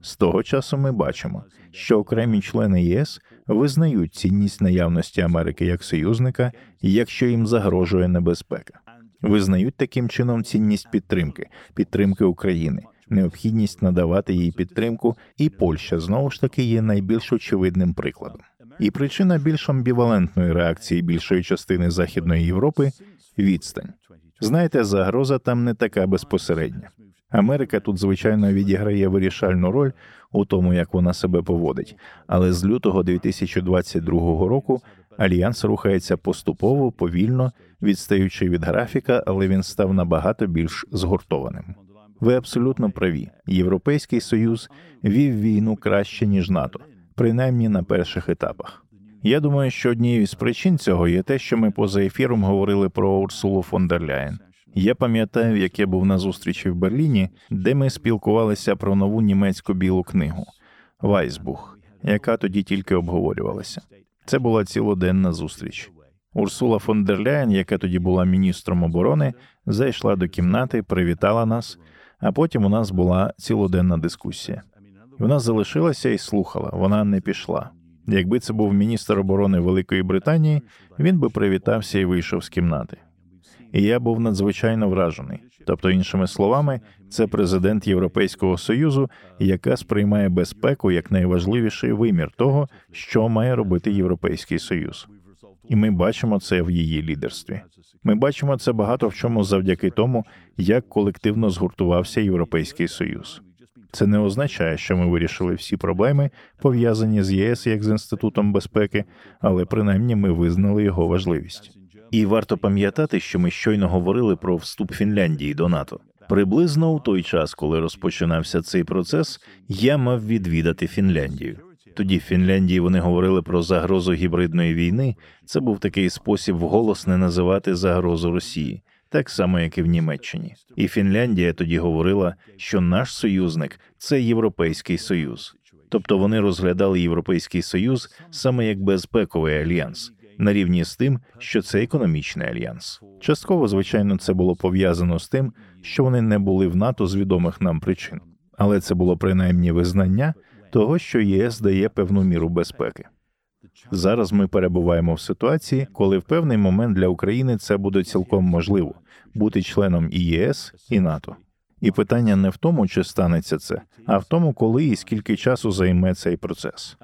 З того часу ми бачимо, що окремі члени ЄС визнають цінність наявності Америки як союзника, якщо їм загрожує небезпека, визнають таким чином цінність підтримки, підтримки України, необхідність надавати їй підтримку, і Польща знову ж таки є найбільш очевидним прикладом. І причина більш амбівалентної реакції більшої частини Західної Європи відстань. Знаєте, загроза там не така безпосередня. Америка тут, звичайно, відіграє вирішальну роль у тому, як вона себе поводить. Але з лютого 2022 року альянс рухається поступово, повільно, відстаючи від графіка, але він став набагато більш згуртованим. Ви абсолютно праві. Європейський союз вів війну краще ніж НАТО, принаймні на перших етапах. Я думаю, що однією з причин цього є те, що ми поза ефіром говорили про Урсулу фон дер Ляєн. Я пам'ятаю, як я був на зустрічі в Берліні, де ми спілкувалися про нову німецьку білу книгу Вайсбух, яка тоді тільки обговорювалася. Це була цілоденна зустріч. Урсула фон дер Ляєн, яка тоді була міністром оборони, зайшла до кімнати, привітала нас, а потім у нас була цілоденна дискусія. Вона залишилася і слухала, вона не пішла. Якби це був міністр оборони Великої Британії, він би привітався і вийшов з кімнати. І я був надзвичайно вражений. Тобто, іншими словами, це президент Європейського союзу, яка сприймає безпеку як найважливіший вимір того, що має робити Європейський Союз. І ми бачимо це в її лідерстві. Ми бачимо це багато в чому завдяки тому, як колективно згуртувався Європейський Союз. Це не означає, що ми вирішили всі проблеми, пов'язані з ЄС як з інститутом безпеки, але принаймні ми визнали його важливість. І варто пам'ятати, що ми щойно говорили про вступ Фінляндії до НАТО. Приблизно у той час, коли розпочинався цей процес, я мав відвідати Фінляндію. Тоді в Фінляндії вони говорили про загрозу гібридної війни. Це був такий спосіб вголос не називати загрозу Росії, так само як і в Німеччині. І Фінляндія тоді говорила, що наш союзник це Європейський Союз. Тобто вони розглядали Європейський Союз саме як безпековий альянс на рівні з тим, що це економічний альянс. Частково, звичайно, це було пов'язано з тим, що вони не були в НАТО з відомих нам причин, але це було принаймні визнання того, що ЄС дає певну міру безпеки. Зараз ми перебуваємо в ситуації, коли в певний момент для України це буде цілком можливо бути членом і ЄС і НАТО. І питання не в тому, чи станеться це, а в тому, коли і скільки часу займе цей процес.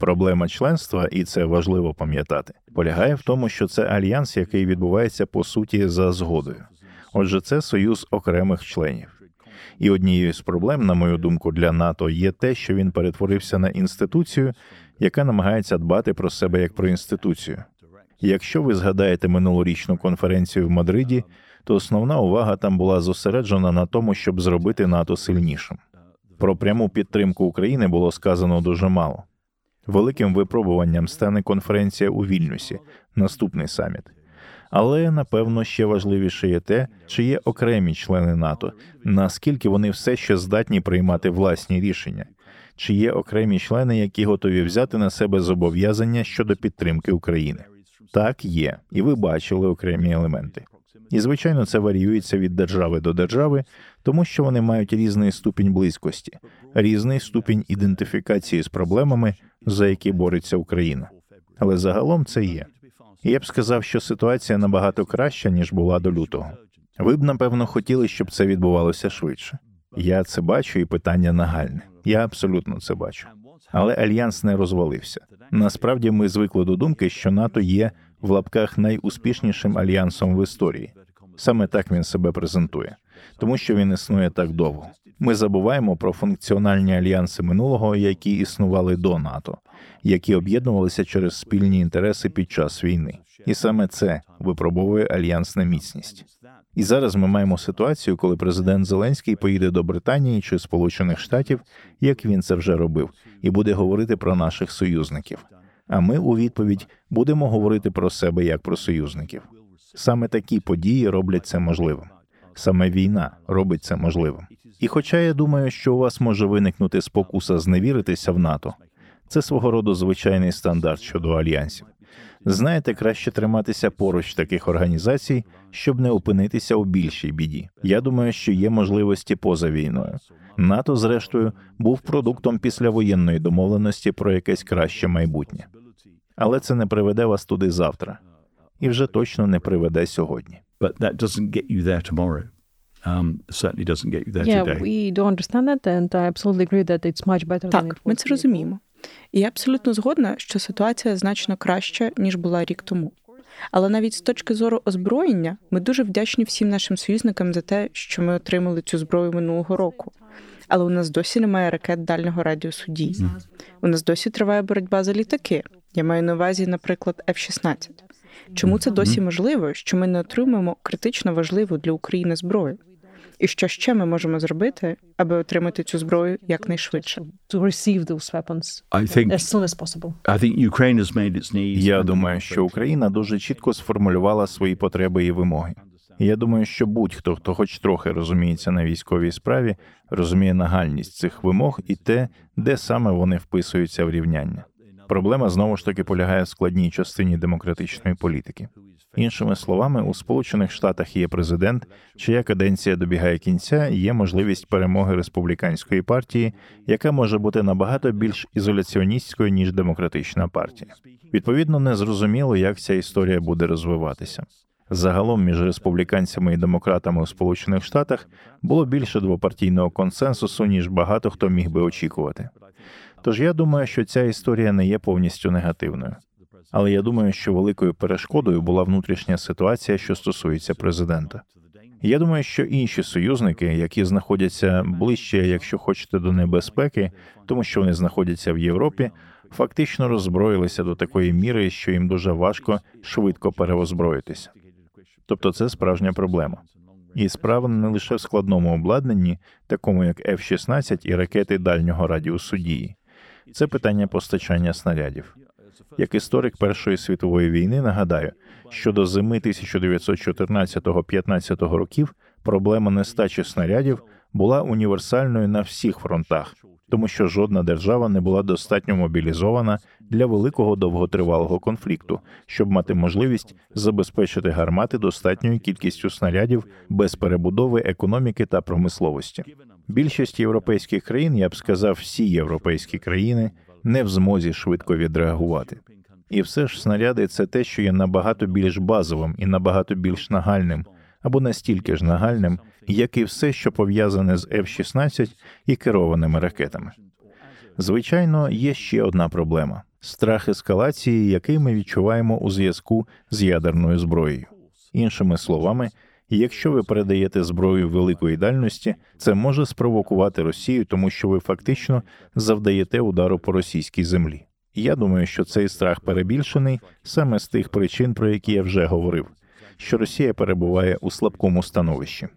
Проблема членства, і це важливо пам'ятати, полягає в тому, що це альянс, який відбувається по суті за згодою. Отже, це союз окремих членів. І однією з проблем, на мою думку, для НАТО є те, що він перетворився на інституцію, яка намагається дбати про себе як про інституцію. Якщо ви згадаєте минулорічну конференцію в Мадриді, то основна увага там була зосереджена на тому, щоб зробити НАТО сильнішим. Про пряму підтримку України було сказано дуже мало. Великим випробуванням стане конференція у Вільнюсі, наступний саміт. Але напевно ще важливіше є те, чи є окремі члени НАТО, наскільки вони все ще здатні приймати власні рішення, чи є окремі члени, які готові взяти на себе зобов'язання щодо підтримки України. Так є, і ви бачили окремі елементи. І звичайно, це варіюється від держави до держави, тому що вони мають різний ступінь близькості, різний ступінь ідентифікації з проблемами, за які бореться Україна. Але загалом це є. І я б сказав, що ситуація набагато краща ніж була до лютого. Ви б напевно хотіли, щоб це відбувалося швидше. Я це бачу, і питання нагальне. Я абсолютно це бачу. Але альянс не розвалився. Насправді ми звикли до думки, що НАТО є в лапках найуспішнішим альянсом в історії. Саме так він себе презентує, тому що він існує так довго. Ми забуваємо про функціональні альянси минулого, які існували до НАТО, які об'єднувалися через спільні інтереси під час війни, і саме це випробовує альянсна міцність. І зараз ми маємо ситуацію, коли президент Зеленський поїде до Британії чи Сполучених Штатів, як він це вже робив, і буде говорити про наших союзників. А ми у відповідь будемо говорити про себе як про союзників. Саме такі події роблять це можливим. Саме війна робить це можливим. І хоча я думаю, що у вас може виникнути спокуса зневіритися в НАТО, це свого роду звичайний стандарт щодо альянсів. Знаєте, краще триматися поруч таких організацій, щоб не опинитися у більшій біді. Я думаю, що є можливості поза війною. НАТО, зрештою, був продуктом післявоєнної домовленості про якесь краще майбутнє, але це не приведе вас туди завтра, і вже точно не приведе сьогодні. Um, certainly doesn't get you there yeah, we do understand that, and I absolutely agree that it's much better Так, ми це розуміємо. І я абсолютно згодна, що ситуація значно краща ніж була рік тому. Але навіть з точки зору озброєння ми дуже вдячні всім нашим союзникам за те, що ми отримали цю зброю минулого року. Але у нас досі немає ракет дальнього радіусу дій. У нас досі триває боротьба за літаки. Я маю на увазі, наприклад, F-16. Чому це досі можливо, що ми не отримуємо критично важливу для України зброю? І що ще ми можемо зробити, аби отримати цю зброю якнайшвидше? Я думаю, що Україна дуже чітко сформулювала свої потреби і вимоги. І я думаю, що будь-хто, хто хоч трохи розуміється на військовій справі, розуміє нагальність цих вимог і те, де саме вони вписуються в рівняння. Проблема знову ж таки полягає в складній частині демократичної політики. Іншими словами, у Сполучених Штатах є президент, чия каденція добігає кінця, і є можливість перемоги республіканської партії, яка може бути набагато більш ізоляціоністською ніж демократична партія. Відповідно, незрозуміло, як ця історія буде розвиватися. Загалом між республіканцями і демократами у Сполучених Штатах було більше двопартійного консенсусу, ніж багато хто міг би очікувати. Тож я думаю, що ця історія не є повністю негативною. Але я думаю, що великою перешкодою була внутрішня ситуація, що стосується президента. Я думаю, що інші союзники, які знаходяться ближче, якщо хочете, до небезпеки, тому що вони знаходяться в Європі, фактично роззброїлися до такої міри, що їм дуже важко швидко переозброїтися. Тобто це справжня проблема. І справа не лише в складному обладнанні, такому як F-16 і ракети дальнього радіусу дії. Це питання постачання снарядів. Як історик Першої світової війни нагадаю, що до зими 1914-15 років проблема нестачі снарядів була універсальною на всіх фронтах, тому що жодна держава не була достатньо мобілізована для великого довготривалого конфлікту, щоб мати можливість забезпечити гармати достатньою кількістю снарядів без перебудови економіки та промисловості. Більшість європейських країн, я б сказав, всі європейські країни не в змозі швидко відреагувати. І все ж снаряди це те, що є набагато більш базовим і набагато більш нагальним, або настільки ж нагальним, як і все, що пов'язане з F-16 і керованими ракетами. Звичайно, є ще одна проблема страх ескалації, який ми відчуваємо у зв'язку з ядерною зброєю. Іншими словами, якщо ви передаєте зброю великої дальності, це може спровокувати Росію, тому що ви фактично завдаєте удару по російській землі. Я думаю, що цей страх перебільшений саме з тих причин, про які я вже говорив. Що Росія перебуває у слабкому становищі.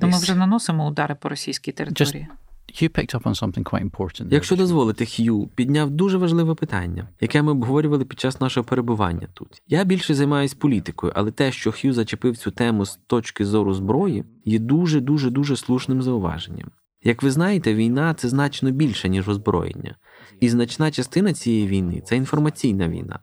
То ми вже наносимо удари по російській території. You picked up on something quite important. Якщо дозволите, Х'ю підняв дуже важливе питання, яке ми обговорювали під час нашого перебування тут. Я більше займаюся політикою, але те, що Х'ю зачепив цю тему з точки зору зброї, є дуже дуже дуже слушним зауваженням. Як ви знаєте, війна це значно більше, ніж озброєння, і значна частина цієї війни це інформаційна війна.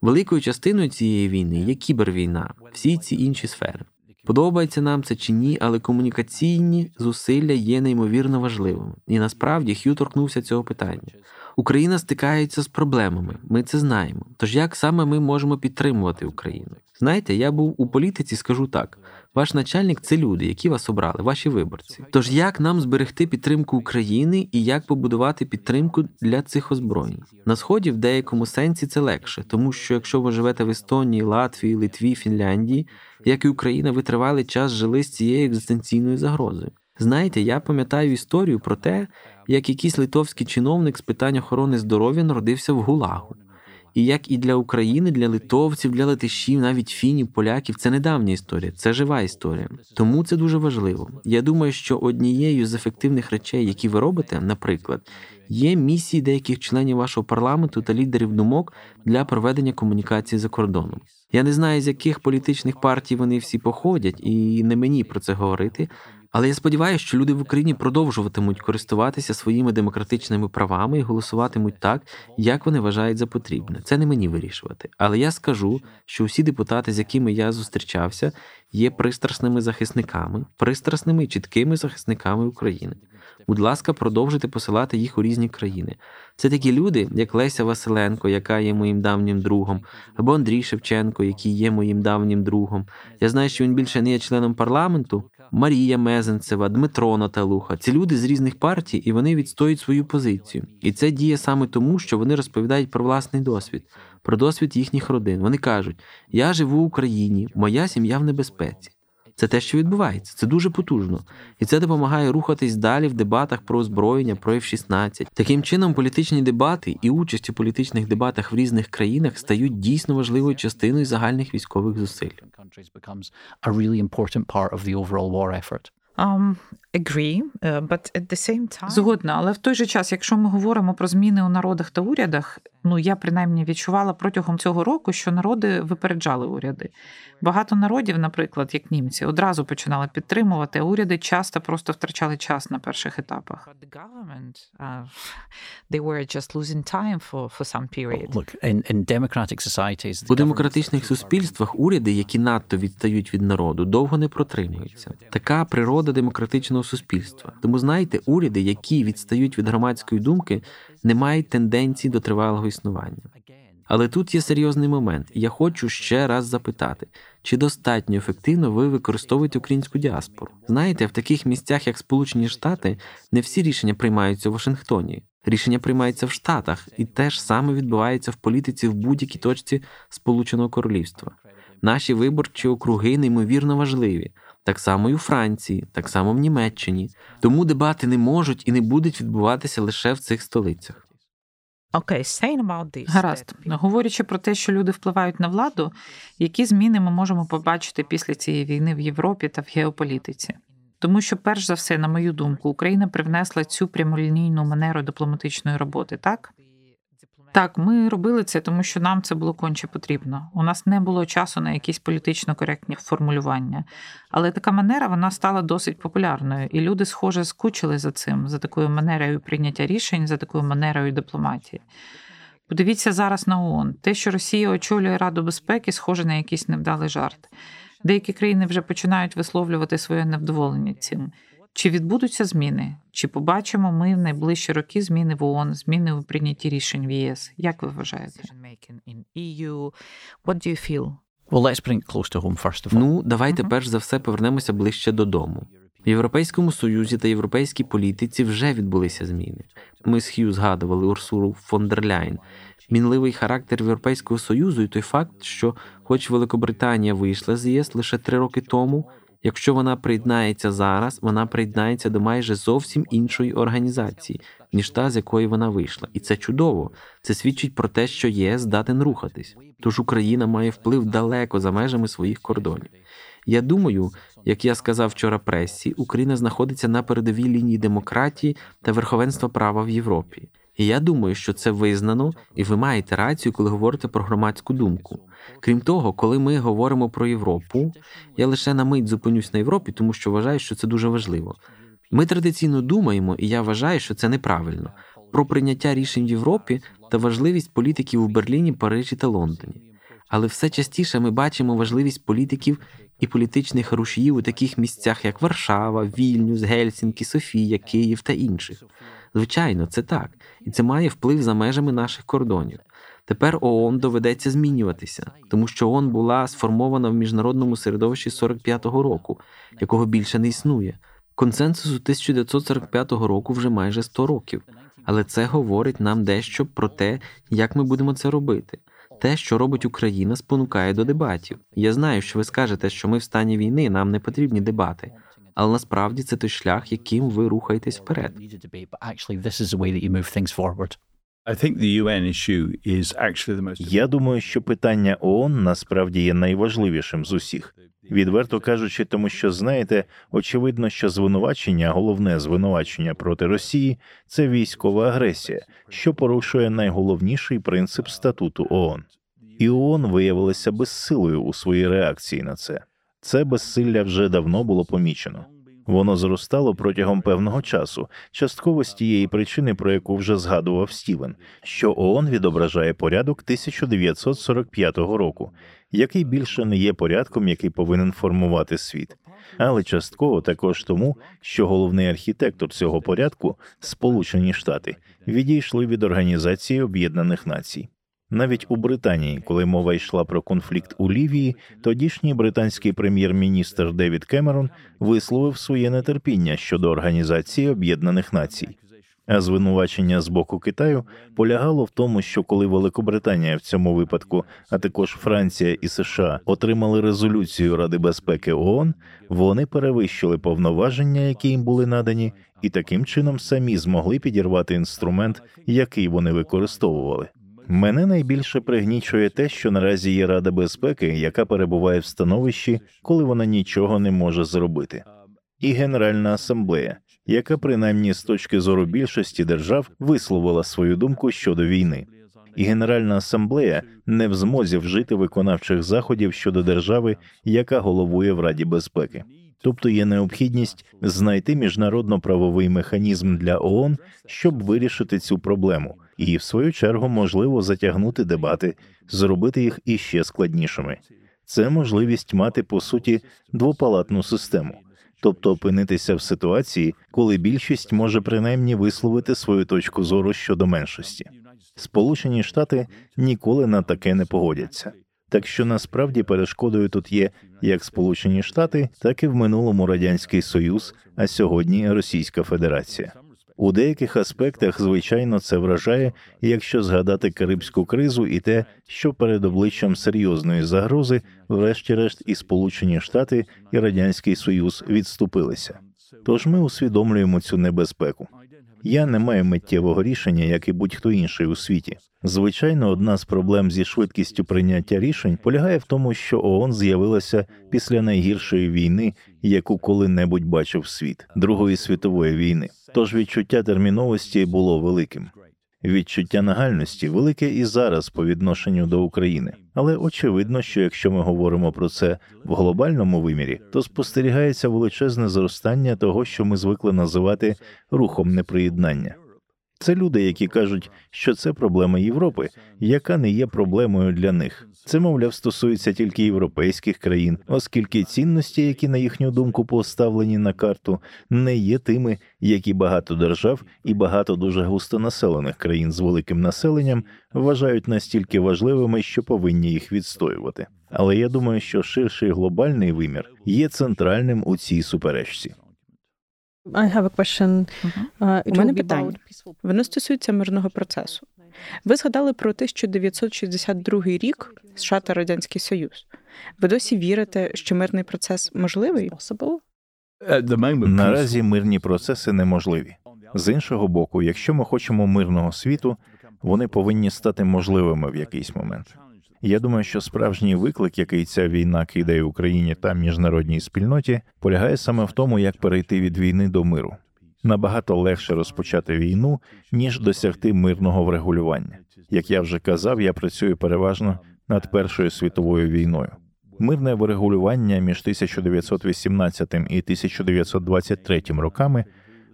Великою частиною цієї війни є кібервійна, всі ці інші сфери. Подобається нам це чи ні, але комунікаційні зусилля є неймовірно важливими. І насправді Х'ю торкнувся цього питання. Україна стикається з проблемами, ми це знаємо. Тож як саме ми можемо підтримувати Україну? Знаєте, я був у політиці, скажу так: ваш начальник це люди, які вас обрали, ваші виборці. Тож як нам зберегти підтримку України і як побудувати підтримку для цих озброєнь? На сході в деякому сенсі це легше, тому що якщо ви живете в Естонії, Латвії, Литві, Фінляндії, як і Україна, ви тривалий час жили з цією екзистенційною загрозою. Знаєте, я пам'ятаю історію про те, як якийсь литовський чиновник з питань охорони здоров'я народився в Гулагу. І як і для України, для литовців, для латишів, навіть фінів, поляків, це недавня історія, це жива історія. Тому це дуже важливо. Я думаю, що однією з ефективних речей, які ви робите, наприклад, є місії деяких членів вашого парламенту та лідерів думок для проведення комунікації за кордоном. Я не знаю, з яких політичних партій вони всі походять, і не мені про це говорити. Але я сподіваюся, що люди в Україні продовжуватимуть користуватися своїми демократичними правами і голосуватимуть так, як вони вважають за потрібне. Це не мені вирішувати. Але я скажу, що усі депутати, з якими я зустрічався, є пристрасними захисниками, пристрасними і чіткими захисниками України. Будь ласка, продовжуйте посилати їх у різні країни. Це такі люди, як Леся Василенко, яка є моїм давнім другом, або Андрій Шевченко, який є моїм давнім другом. Я знаю, що він більше не є членом парламенту, Марія Мезенцева, Дмитро Наталуха. Це люди з різних партій, і вони відстоюють свою позицію. І це діє саме тому, що вони розповідають про власний досвід, про досвід їхніх родин. Вони кажуть: Я живу в Україні, моя сім'я в небезпеці. Це те, що відбувається. Це дуже потужно, і це допомагає рухатись далі в дебатах про озброєння, про F-16. Таким чином, політичні дебати і участь у політичних дебатах в різних країнах стають дійсно важливою частиною загальних військових зусиль. Um, agree, but at the same time... Згодна, але в той же час, якщо ми говоримо про зміни у народах та урядах, ну я принаймні відчувала протягом цього року, що народи випереджали уряди. Багато народів, наприклад, як німці, одразу починали підтримувати, а уряди часто просто втрачали час на перших етапах. Uh, у демократичних суспільствах уряди, які надто відстають від народу, довго не протримуються. Така природа демократичного суспільства. Тому знаєте, уряди, які відстають від громадської думки, не мають тенденції до тривалого існування. Але тут є серйозний момент, і я хочу ще раз запитати, чи достатньо ефективно ви використовуєте українську діаспору? Знаєте, в таких місцях, як Сполучені Штати, не всі рішення приймаються в Вашингтоні. Рішення приймаються в Штатах, і те ж саме відбувається в політиці в будь-якій точці Сполученого Королівства. Наші виборчі округи неймовірно важливі. Так само і у Франції, так само в Німеччині. Тому дебати не можуть і не будуть відбуватися лише в цих столицях. Окей, okay, Гаразд. Говорячи про те, що люди впливають на владу, які зміни ми можемо побачити після цієї війни в Європі та в геополітиці? Тому що, перш за все, на мою думку, Україна привнесла цю прямолінійну манеру дипломатичної роботи, так? Так, ми робили це, тому що нам це було конче потрібно. У нас не було часу на якісь політично коректні формулювання. Але така манера вона стала досить популярною, і люди, схоже, скучили за цим, за такою манерою прийняття рішень, за такою манерою дипломатії. Подивіться зараз на ООН. Те, що Росія очолює Раду безпеки, схоже на якийсь невдалий жарт. Деякі країни вже починають висловлювати своє невдоволення цим. Чи відбудуться зміни? Чи побачимо ми в найближчі роки зміни в ООН, зміни у прийнятті рішень в ЄС? Як ви вважаєте? Ну, давайте перш за все повернемося ближче додому. В Європейському Союзі та європейській політиці вже відбулися зміни. Ми з Хью згадували Урсуру фон дер Ляйн. Мінливий характер Європейського Союзу і той факт, що, хоч Великобританія вийшла з ЄС лише три роки тому, Якщо вона приєднається зараз, вона приєднається до майже зовсім іншої організації, ніж та, з якої вона вийшла, і це чудово. Це свідчить про те, що ЄС здатен рухатись. Тож Україна має вплив далеко за межами своїх кордонів. Я думаю, як я сказав вчора пресі, Україна знаходиться на передовій лінії демократії та верховенства права в Європі. І я думаю, що це визнано, і ви маєте рацію, коли говорите про громадську думку. Крім того, коли ми говоримо про Європу, я лише на мить зупинюсь на Європі, тому що вважаю, що це дуже важливо. Ми традиційно думаємо, і я вважаю, що це неправильно, про прийняття рішень в Європі та важливість політиків у Берліні, Парижі та Лондоні. Але все частіше ми бачимо важливість політиків і політичних рушіїв у таких місцях, як Варшава, Вільнюс, Гельсінкі, Софія, Київ та інших. Звичайно, це так, і це має вплив за межами наших кордонів. Тепер ООН доведеться змінюватися, тому що ООН була сформована в міжнародному середовищі 45-го року, якого більше не існує. Консенсусу 1945 року вже майже 100 років, але це говорить нам дещо про те, як ми будемо це робити. Те, що робить Україна, спонукає до дебатів. Я знаю, що ви скажете, що ми в стані війни, нам не потрібні дебати. Але насправді це той шлях, яким ви рухаєтесь вперед. Я думаю, що питання ООН насправді є найважливішим з усіх. Відверто кажучи, тому що знаєте, очевидно, що звинувачення, головне звинувачення проти Росії це військова агресія, що порушує найголовніший принцип статуту ООН. І ООН виявилася безсилою у своїй реакції на це. Це безсилля вже давно було помічено. Воно зростало протягом певного часу, частково з тієї причини, про яку вже згадував Стівен, що ООН відображає порядок 1945 року, який більше не є порядком, який повинен формувати світ, але частково також тому, що головний архітектор цього порядку, Сполучені Штати, відійшли від Організації Об'єднаних Націй. Навіть у Британії, коли мова йшла про конфлікт у Лівії, тодішній британський прем'єр-міністр Девід Кемерон висловив своє нетерпіння щодо Організації Об'єднаних Націй. А звинувачення з боку Китаю полягало в тому, що коли Великобританія в цьому випадку, а також Франція і США отримали резолюцію Ради безпеки ООН, вони перевищили повноваження, які їм були надані, і таким чином самі змогли підірвати інструмент, який вони використовували. Мене найбільше пригнічує те, що наразі є Рада безпеки, яка перебуває в становищі, коли вона нічого не може зробити, і Генеральна асамблея, яка принаймні з точки зору більшості держав висловила свою думку щодо війни. І Генеральна асамблея не в змозі вжити виконавчих заходів щодо держави, яка головує в Раді безпеки. Тобто є необхідність знайти міжнародно-правовий механізм для ООН, щоб вирішити цю проблему, і в свою чергу можливо затягнути дебати, зробити їх іще складнішими. Це можливість мати по суті двопалатну систему тобто опинитися в ситуації, коли більшість може принаймні висловити свою точку зору щодо меншості. Сполучені Штати ніколи на таке не погодяться. Так що насправді перешкодою тут є як Сполучені Штати, так і в минулому радянський Союз, а сьогодні Російська Федерація. У деяких аспектах, звичайно, це вражає, якщо згадати карибську кризу і те, що перед обличчям серйозної загрози, врешті-решт, і Сполучені Штати і Радянський Союз відступилися. Тож ми усвідомлюємо цю небезпеку. Я не маю миттєвого рішення, як і будь-хто інший у світі. Звичайно, одна з проблем зі швидкістю прийняття рішень полягає в тому, що ООН з'явилася після найгіршої війни, яку коли-небудь бачив світ Другої світової війни. Тож відчуття терміновості було великим. Відчуття нагальності велике і зараз по відношенню до України, але очевидно, що якщо ми говоримо про це в глобальному вимірі, то спостерігається величезне зростання того, що ми звикли називати рухом неприєднання. Це люди, які кажуть, що це проблема Європи, яка не є проблемою для них. Це, мовляв, стосується тільки європейських країн, оскільки цінності, які на їхню думку поставлені на карту, не є тими, які багато держав і багато дуже густонаселених країн з великим населенням вважають настільки важливими, що повинні їх відстоювати. Але я думаю, що ширший глобальний вимір є центральним у цій суперечці. I have a question. Uh, У мене питання. Воно стосується мирного процесу. Ви згадали про 1962 рік США та Радянський Союз. Ви досі вірите, що мирний процес можливий? Наразі мирні процеси неможливі. З іншого боку, якщо ми хочемо мирного світу, вони повинні стати можливими в якийсь момент. Я думаю, що справжній виклик, який ця війна кидає Україні та міжнародній спільноті, полягає саме в тому, як перейти від війни до миру. Набагато легше розпочати війну, ніж досягти мирного врегулювання. Як я вже казав, я працюю переважно над Першою світовою війною. Мирне врегулювання між 1918 і 1923 роками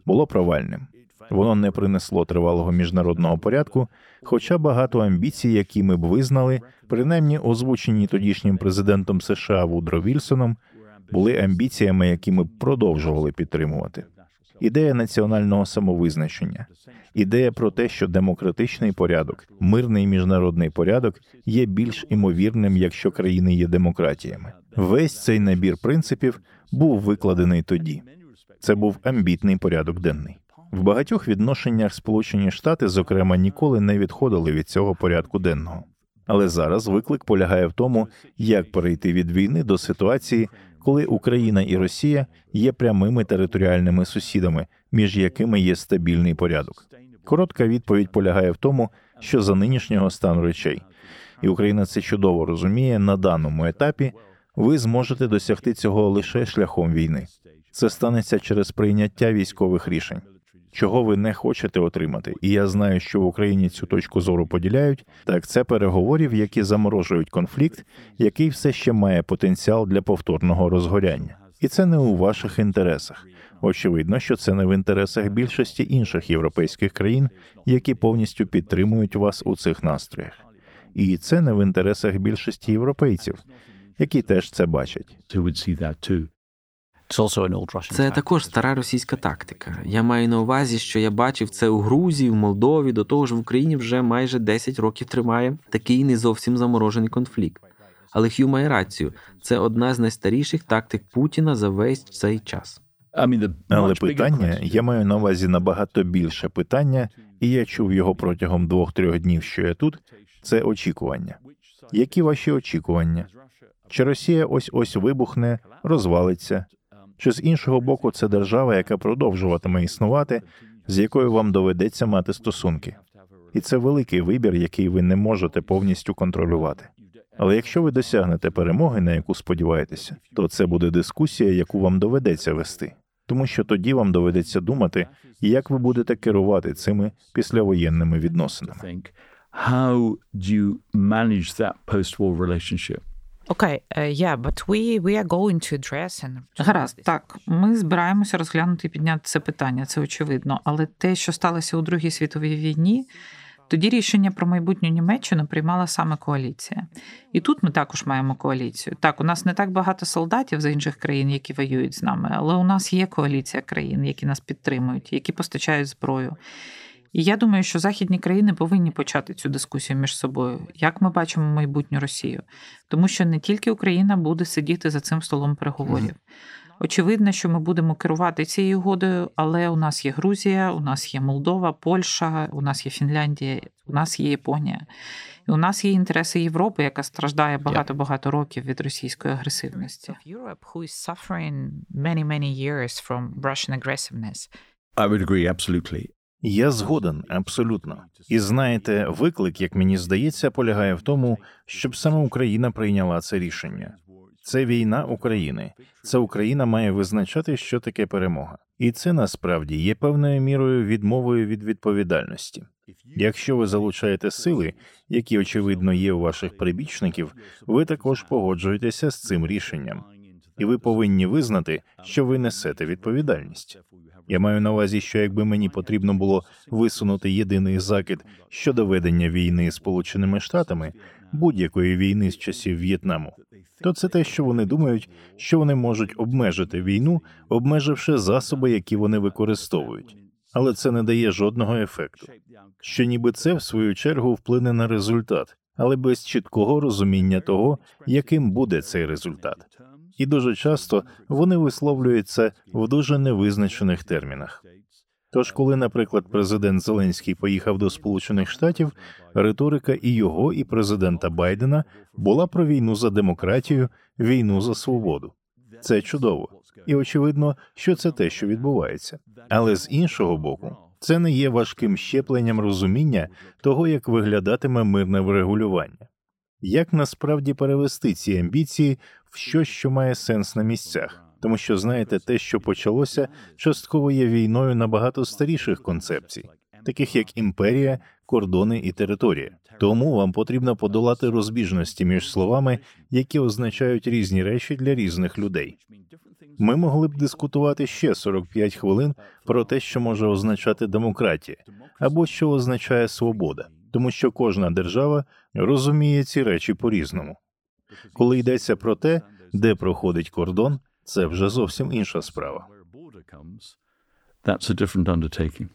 було провальним. Воно не принесло тривалого міжнародного порядку, хоча багато амбіцій, які ми б визнали, принаймні озвучені тодішнім президентом США Вудро Вільсоном, були амбіціями, які ми б продовжували підтримувати. Ідея національного самовизначення, ідея про те, що демократичний порядок, мирний міжнародний порядок є більш імовірним, якщо країни є демократіями. Весь цей набір принципів був викладений тоді. Це був амбітний порядок денний. В багатьох відношеннях Сполучені Штати, зокрема, ніколи не відходили від цього порядку денного. Але зараз виклик полягає в тому, як перейти від війни до ситуації, коли Україна і Росія є прямими територіальними сусідами, між якими є стабільний порядок. Коротка відповідь полягає в тому, що за нинішнього стану речей, і Україна це чудово розуміє на даному етапі. Ви зможете досягти цього лише шляхом війни. Це станеться через прийняття військових рішень чого ви не хочете отримати, і я знаю, що в Україні цю точку зору поділяють. Так це переговорів, які заморожують конфлікт, який все ще має потенціал для повторного розгоряння, і це не у ваших інтересах. Очевидно, що це не в інтересах більшості інших європейських країн, які повністю підтримують вас у цих настроях, і це не в інтересах більшості європейців, які теж це бачать. Це також стара російська тактика. Я маю на увазі, що я бачив це у Грузії, в Молдові. До того ж, в Україні вже майже 10 років тримає такий не зовсім заморожений конфлікт. Але Х'ю має рацію. Це одна з найстаріших тактик Путіна за весь цей час. Але питання я маю на увазі набагато більше питання, і я чув його протягом двох-трьох днів, що я тут. Це очікування. Які ваші очікування? Чи Росія ось ось вибухне, розвалиться? Чи з іншого боку це держава, яка продовжуватиме існувати, з якою вам доведеться мати стосунки? І це великий вибір, який ви не можете повністю контролювати. Але якщо ви досягнете перемоги, на яку сподіваєтеся, то це буде дискусія, яку вам доведеться вести, тому що тоді вам доведеться думати, як ви будете керувати цими післявоєнними відносинами. How do you manage that post-war relationship? Okay, yeah, but we, we are going to address and... Гаразд, так, ми збираємося розглянути і підняти це питання, це очевидно. Але те, що сталося у Другій світовій війні, тоді рішення про майбутню Німеччину приймала саме коаліція. І тут ми також маємо коаліцію. Так, у нас не так багато солдатів з інших країн, які воюють з нами, але у нас є коаліція країн, які нас підтримують, які постачають зброю. І я думаю, що західні країни повинні почати цю дискусію між собою, як ми бачимо майбутню Росію, тому що не тільки Україна буде сидіти за цим столом переговорів. Очевидно, що ми будемо керувати цією угодою, але у нас є Грузія, у нас є Молдова, Польща, у нас є Фінляндія, у нас є Японія. І у нас є інтереси Європи, яка страждає багато багато років від російської агресивності. I would agree absolutely. Я згоден абсолютно. І знаєте, виклик, як мені здається, полягає в тому, щоб саме Україна прийняла це рішення. Це війна України. Це Україна має визначати, що таке перемога, і це насправді є певною мірою відмовою від відповідальності. Якщо ви залучаєте сили, які очевидно є у ваших прибічників, ви також погоджуєтеся з цим рішенням, і ви повинні визнати, що ви несете відповідальність. Я маю на увазі, що якби мені потрібно було висунути єдиний закид щодо ведення війни з Сполученими Штатами, будь-якої війни з часів В'єтнаму, то це те, що вони думають, що вони можуть обмежити війну, обмеживши засоби, які вони використовують, але це не дає жодного ефекту. Що ніби це в свою чергу вплине на результат, але без чіткого розуміння того, яким буде цей результат. І дуже часто вони висловлюються в дуже невизначених термінах. Тож, коли, наприклад, президент Зеленський поїхав до Сполучених Штатів, риторика і його, і президента Байдена була про війну за демократію, війну за свободу. Це чудово, і очевидно, що це те, що відбувається. Але з іншого боку, це не є важким щепленням розуміння того, як виглядатиме мирне врегулювання. Як насправді перевести ці амбіції в що має сенс на місцях? тому що знаєте, те, що почалося, частково є війною набагато старіших концепцій, таких як імперія, кордони і територія. Тому вам потрібно подолати розбіжності між словами, які означають різні речі для різних людей. Ми могли б дискутувати ще 45 хвилин про те, що може означати демократія, або що означає свобода, тому що кожна держава розуміє ці речі по різному. Коли йдеться про те, де проходить кордон, це вже зовсім інша справа. That's a different undertaking.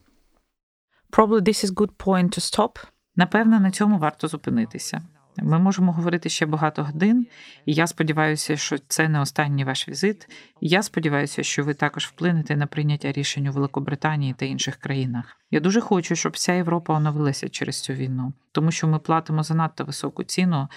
Probably this is good point to stop. Напевно, на цьому варто зупинитися. Ми можемо говорити ще багато годин, і я сподіваюся, що це не останній ваш візит. Я сподіваюся, що ви також вплинете на прийняття рішень у Великобританії та інших країнах. Я дуже хочу, щоб вся Європа оновилася через цю війну, тому що ми платимо занадто високу ціну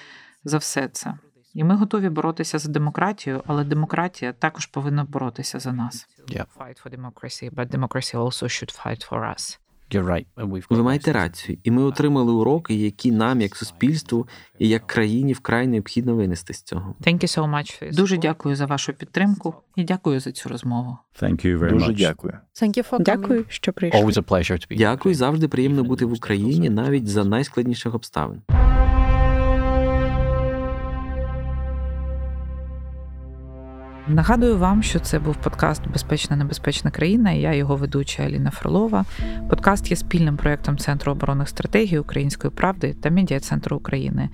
за все це. І ми готові боротися за демократію, але демократія також повинна боротися за нас. Yeah. Fight for democracy, but democracy also should fight for us. You're right. Ви маєте рацію, і ми отримали уроки, які нам, як суспільству і як країні, вкрай необхідно винести з цього. Thank you so much. Дуже дякую за вашу підтримку і дякую за цю розмову. Thank you very Дуже much. дякую. Thank you for. Дякую, що прийшли. Always a pleasure to be. Дякую, завжди приємно бути в Україні, навіть за найскладніших обставин. Нагадую вам, що це був подкаст Безпечна небезпечна країна. Я його ведуча Аліна Фролова. Подкаст є спільним проєктом Центру оборонних стратегій Української правди та Медіа Центру України.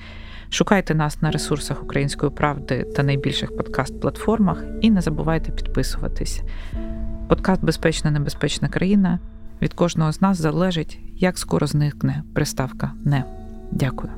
Шукайте нас на ресурсах Української правди та найбільших подкаст-платформах і не забувайте підписуватись. Подкаст Безпечна небезпечна країна від кожного з нас залежить, як скоро зникне приставка не. Дякую.